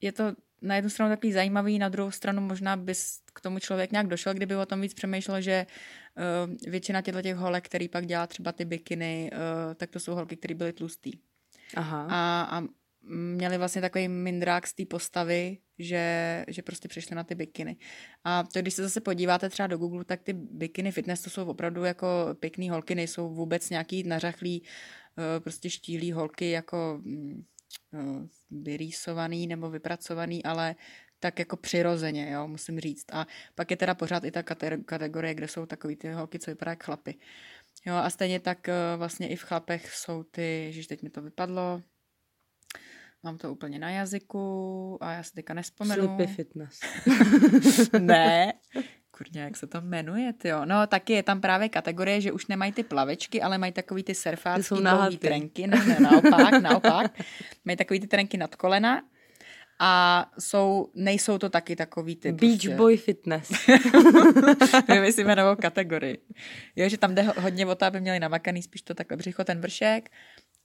je to na jednu stranu takový zajímavý, na druhou stranu možná bys k tomu člověk nějak došel, kdyby o tom víc přemýšlel, že uh, většina těchto těch holek, který pak dělá třeba ty bikiny, uh, tak to jsou holky, které byly tlustý. Aha. A, a měli vlastně takový mindrák z té postavy, že, že prostě přišli na ty bikiny. A to, když se zase podíváte třeba do Google, tak ty bikiny fitness to jsou opravdu jako pěkný holky, nejsou vůbec nějaký nařachlý, eh, prostě štílý holky jako mm, eh, vyrýsovaný nebo vypracovaný, ale tak jako přirozeně, jo, musím říct. A pak je teda pořád i ta kate- kategorie, kde jsou takový ty holky, co vypadají jak chlapy. Jo, a stejně tak eh, vlastně i v chlapech jsou ty, že teď mi to vypadlo, mám to úplně na jazyku a já si teďka nespomenu. Slipy fitness. ne. Kurně, jak se to jmenuje, jo. No, taky je tam právě kategorie, že už nemají ty plavečky, ale mají takový ty surfácký dlouhý trenky. Ne, ne, naopak, naopak. Mají takový ty trenky nad kolena a jsou, nejsou to taky takový ty Beach prostě, boy fitness. Vymyslíme novou kategorii. Jo, že tam jde ho- hodně o to, aby měli namakaný spíš to takhle břicho, ten vršek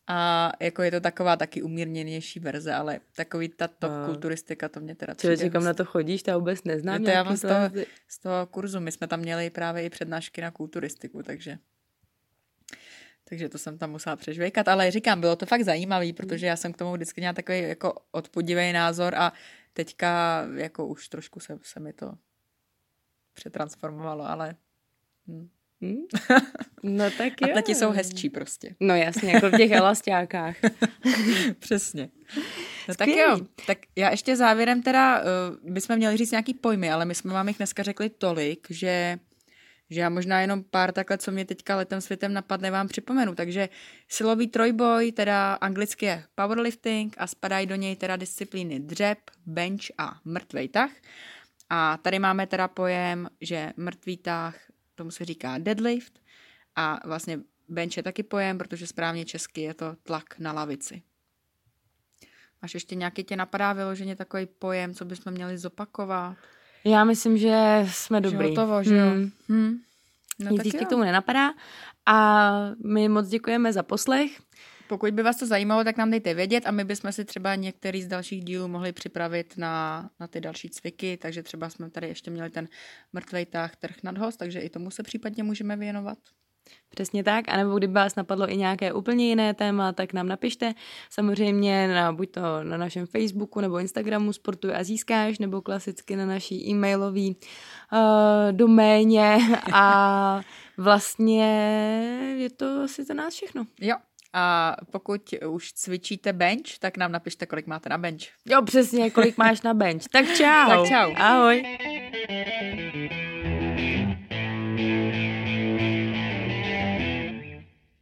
A jako je to taková taky umírněnější verze, ale takový ta top A. kulturistika, to mě teda Čili přijde kam na to chodíš, ta vůbec neznám. To já mám z toho, to- z toho kurzu, my jsme tam měli právě i přednášky na kulturistiku, takže takže to jsem tam musela přežvejkat, ale říkám, bylo to fakt zajímavý, protože já jsem k tomu vždycky měla takový jako odpudivý názor a teďka jako už trošku se, se mi to přetransformovalo, ale hm. Hm? No tak a jo. tati jsou hezčí prostě. No jasně, jako v těch elastákách. Přesně. No tak jo, tak já ještě závěrem teda, uh, bychom měli říct nějaký pojmy, ale my jsme vám jich dneska řekli tolik, že že já možná jenom pár takhle, co mě teďka letem světem napadne, vám připomenu. Takže silový trojboj, teda anglicky je powerlifting a spadají do něj teda disciplíny dřep, bench a mrtvej tah. A tady máme teda pojem, že mrtvý tah, tomu se říká deadlift a vlastně bench je taky pojem, protože správně česky je to tlak na lavici. Máš ještě nějaký tě napadá vyloženě takový pojem, co bychom měli zopakovat? Já myslím, že jsme dobrý. Že hotovo, že jo? Hmm. Hm. No Nic tak ještě jo. k tomu nenapadá. A my moc děkujeme za poslech. Pokud by vás to zajímalo, tak nám dejte vědět a my bychom si třeba některý z dalších dílů mohli připravit na, na ty další cviky, takže třeba jsme tady ještě měli ten mrtvej tah trh nad host, takže i tomu se případně můžeme věnovat. Přesně tak, anebo kdyby vás napadlo i nějaké úplně jiné téma, tak nám napište. Samozřejmě na, buď to na našem Facebooku nebo Instagramu Sportuj a získáš, nebo klasicky na naší e-mailové uh, doméně a vlastně je to asi za nás všechno. Jo. A pokud už cvičíte bench, tak nám napište, kolik máte na bench. Jo, přesně, kolik máš na bench. Tak čau. Tak čau. Ahoj.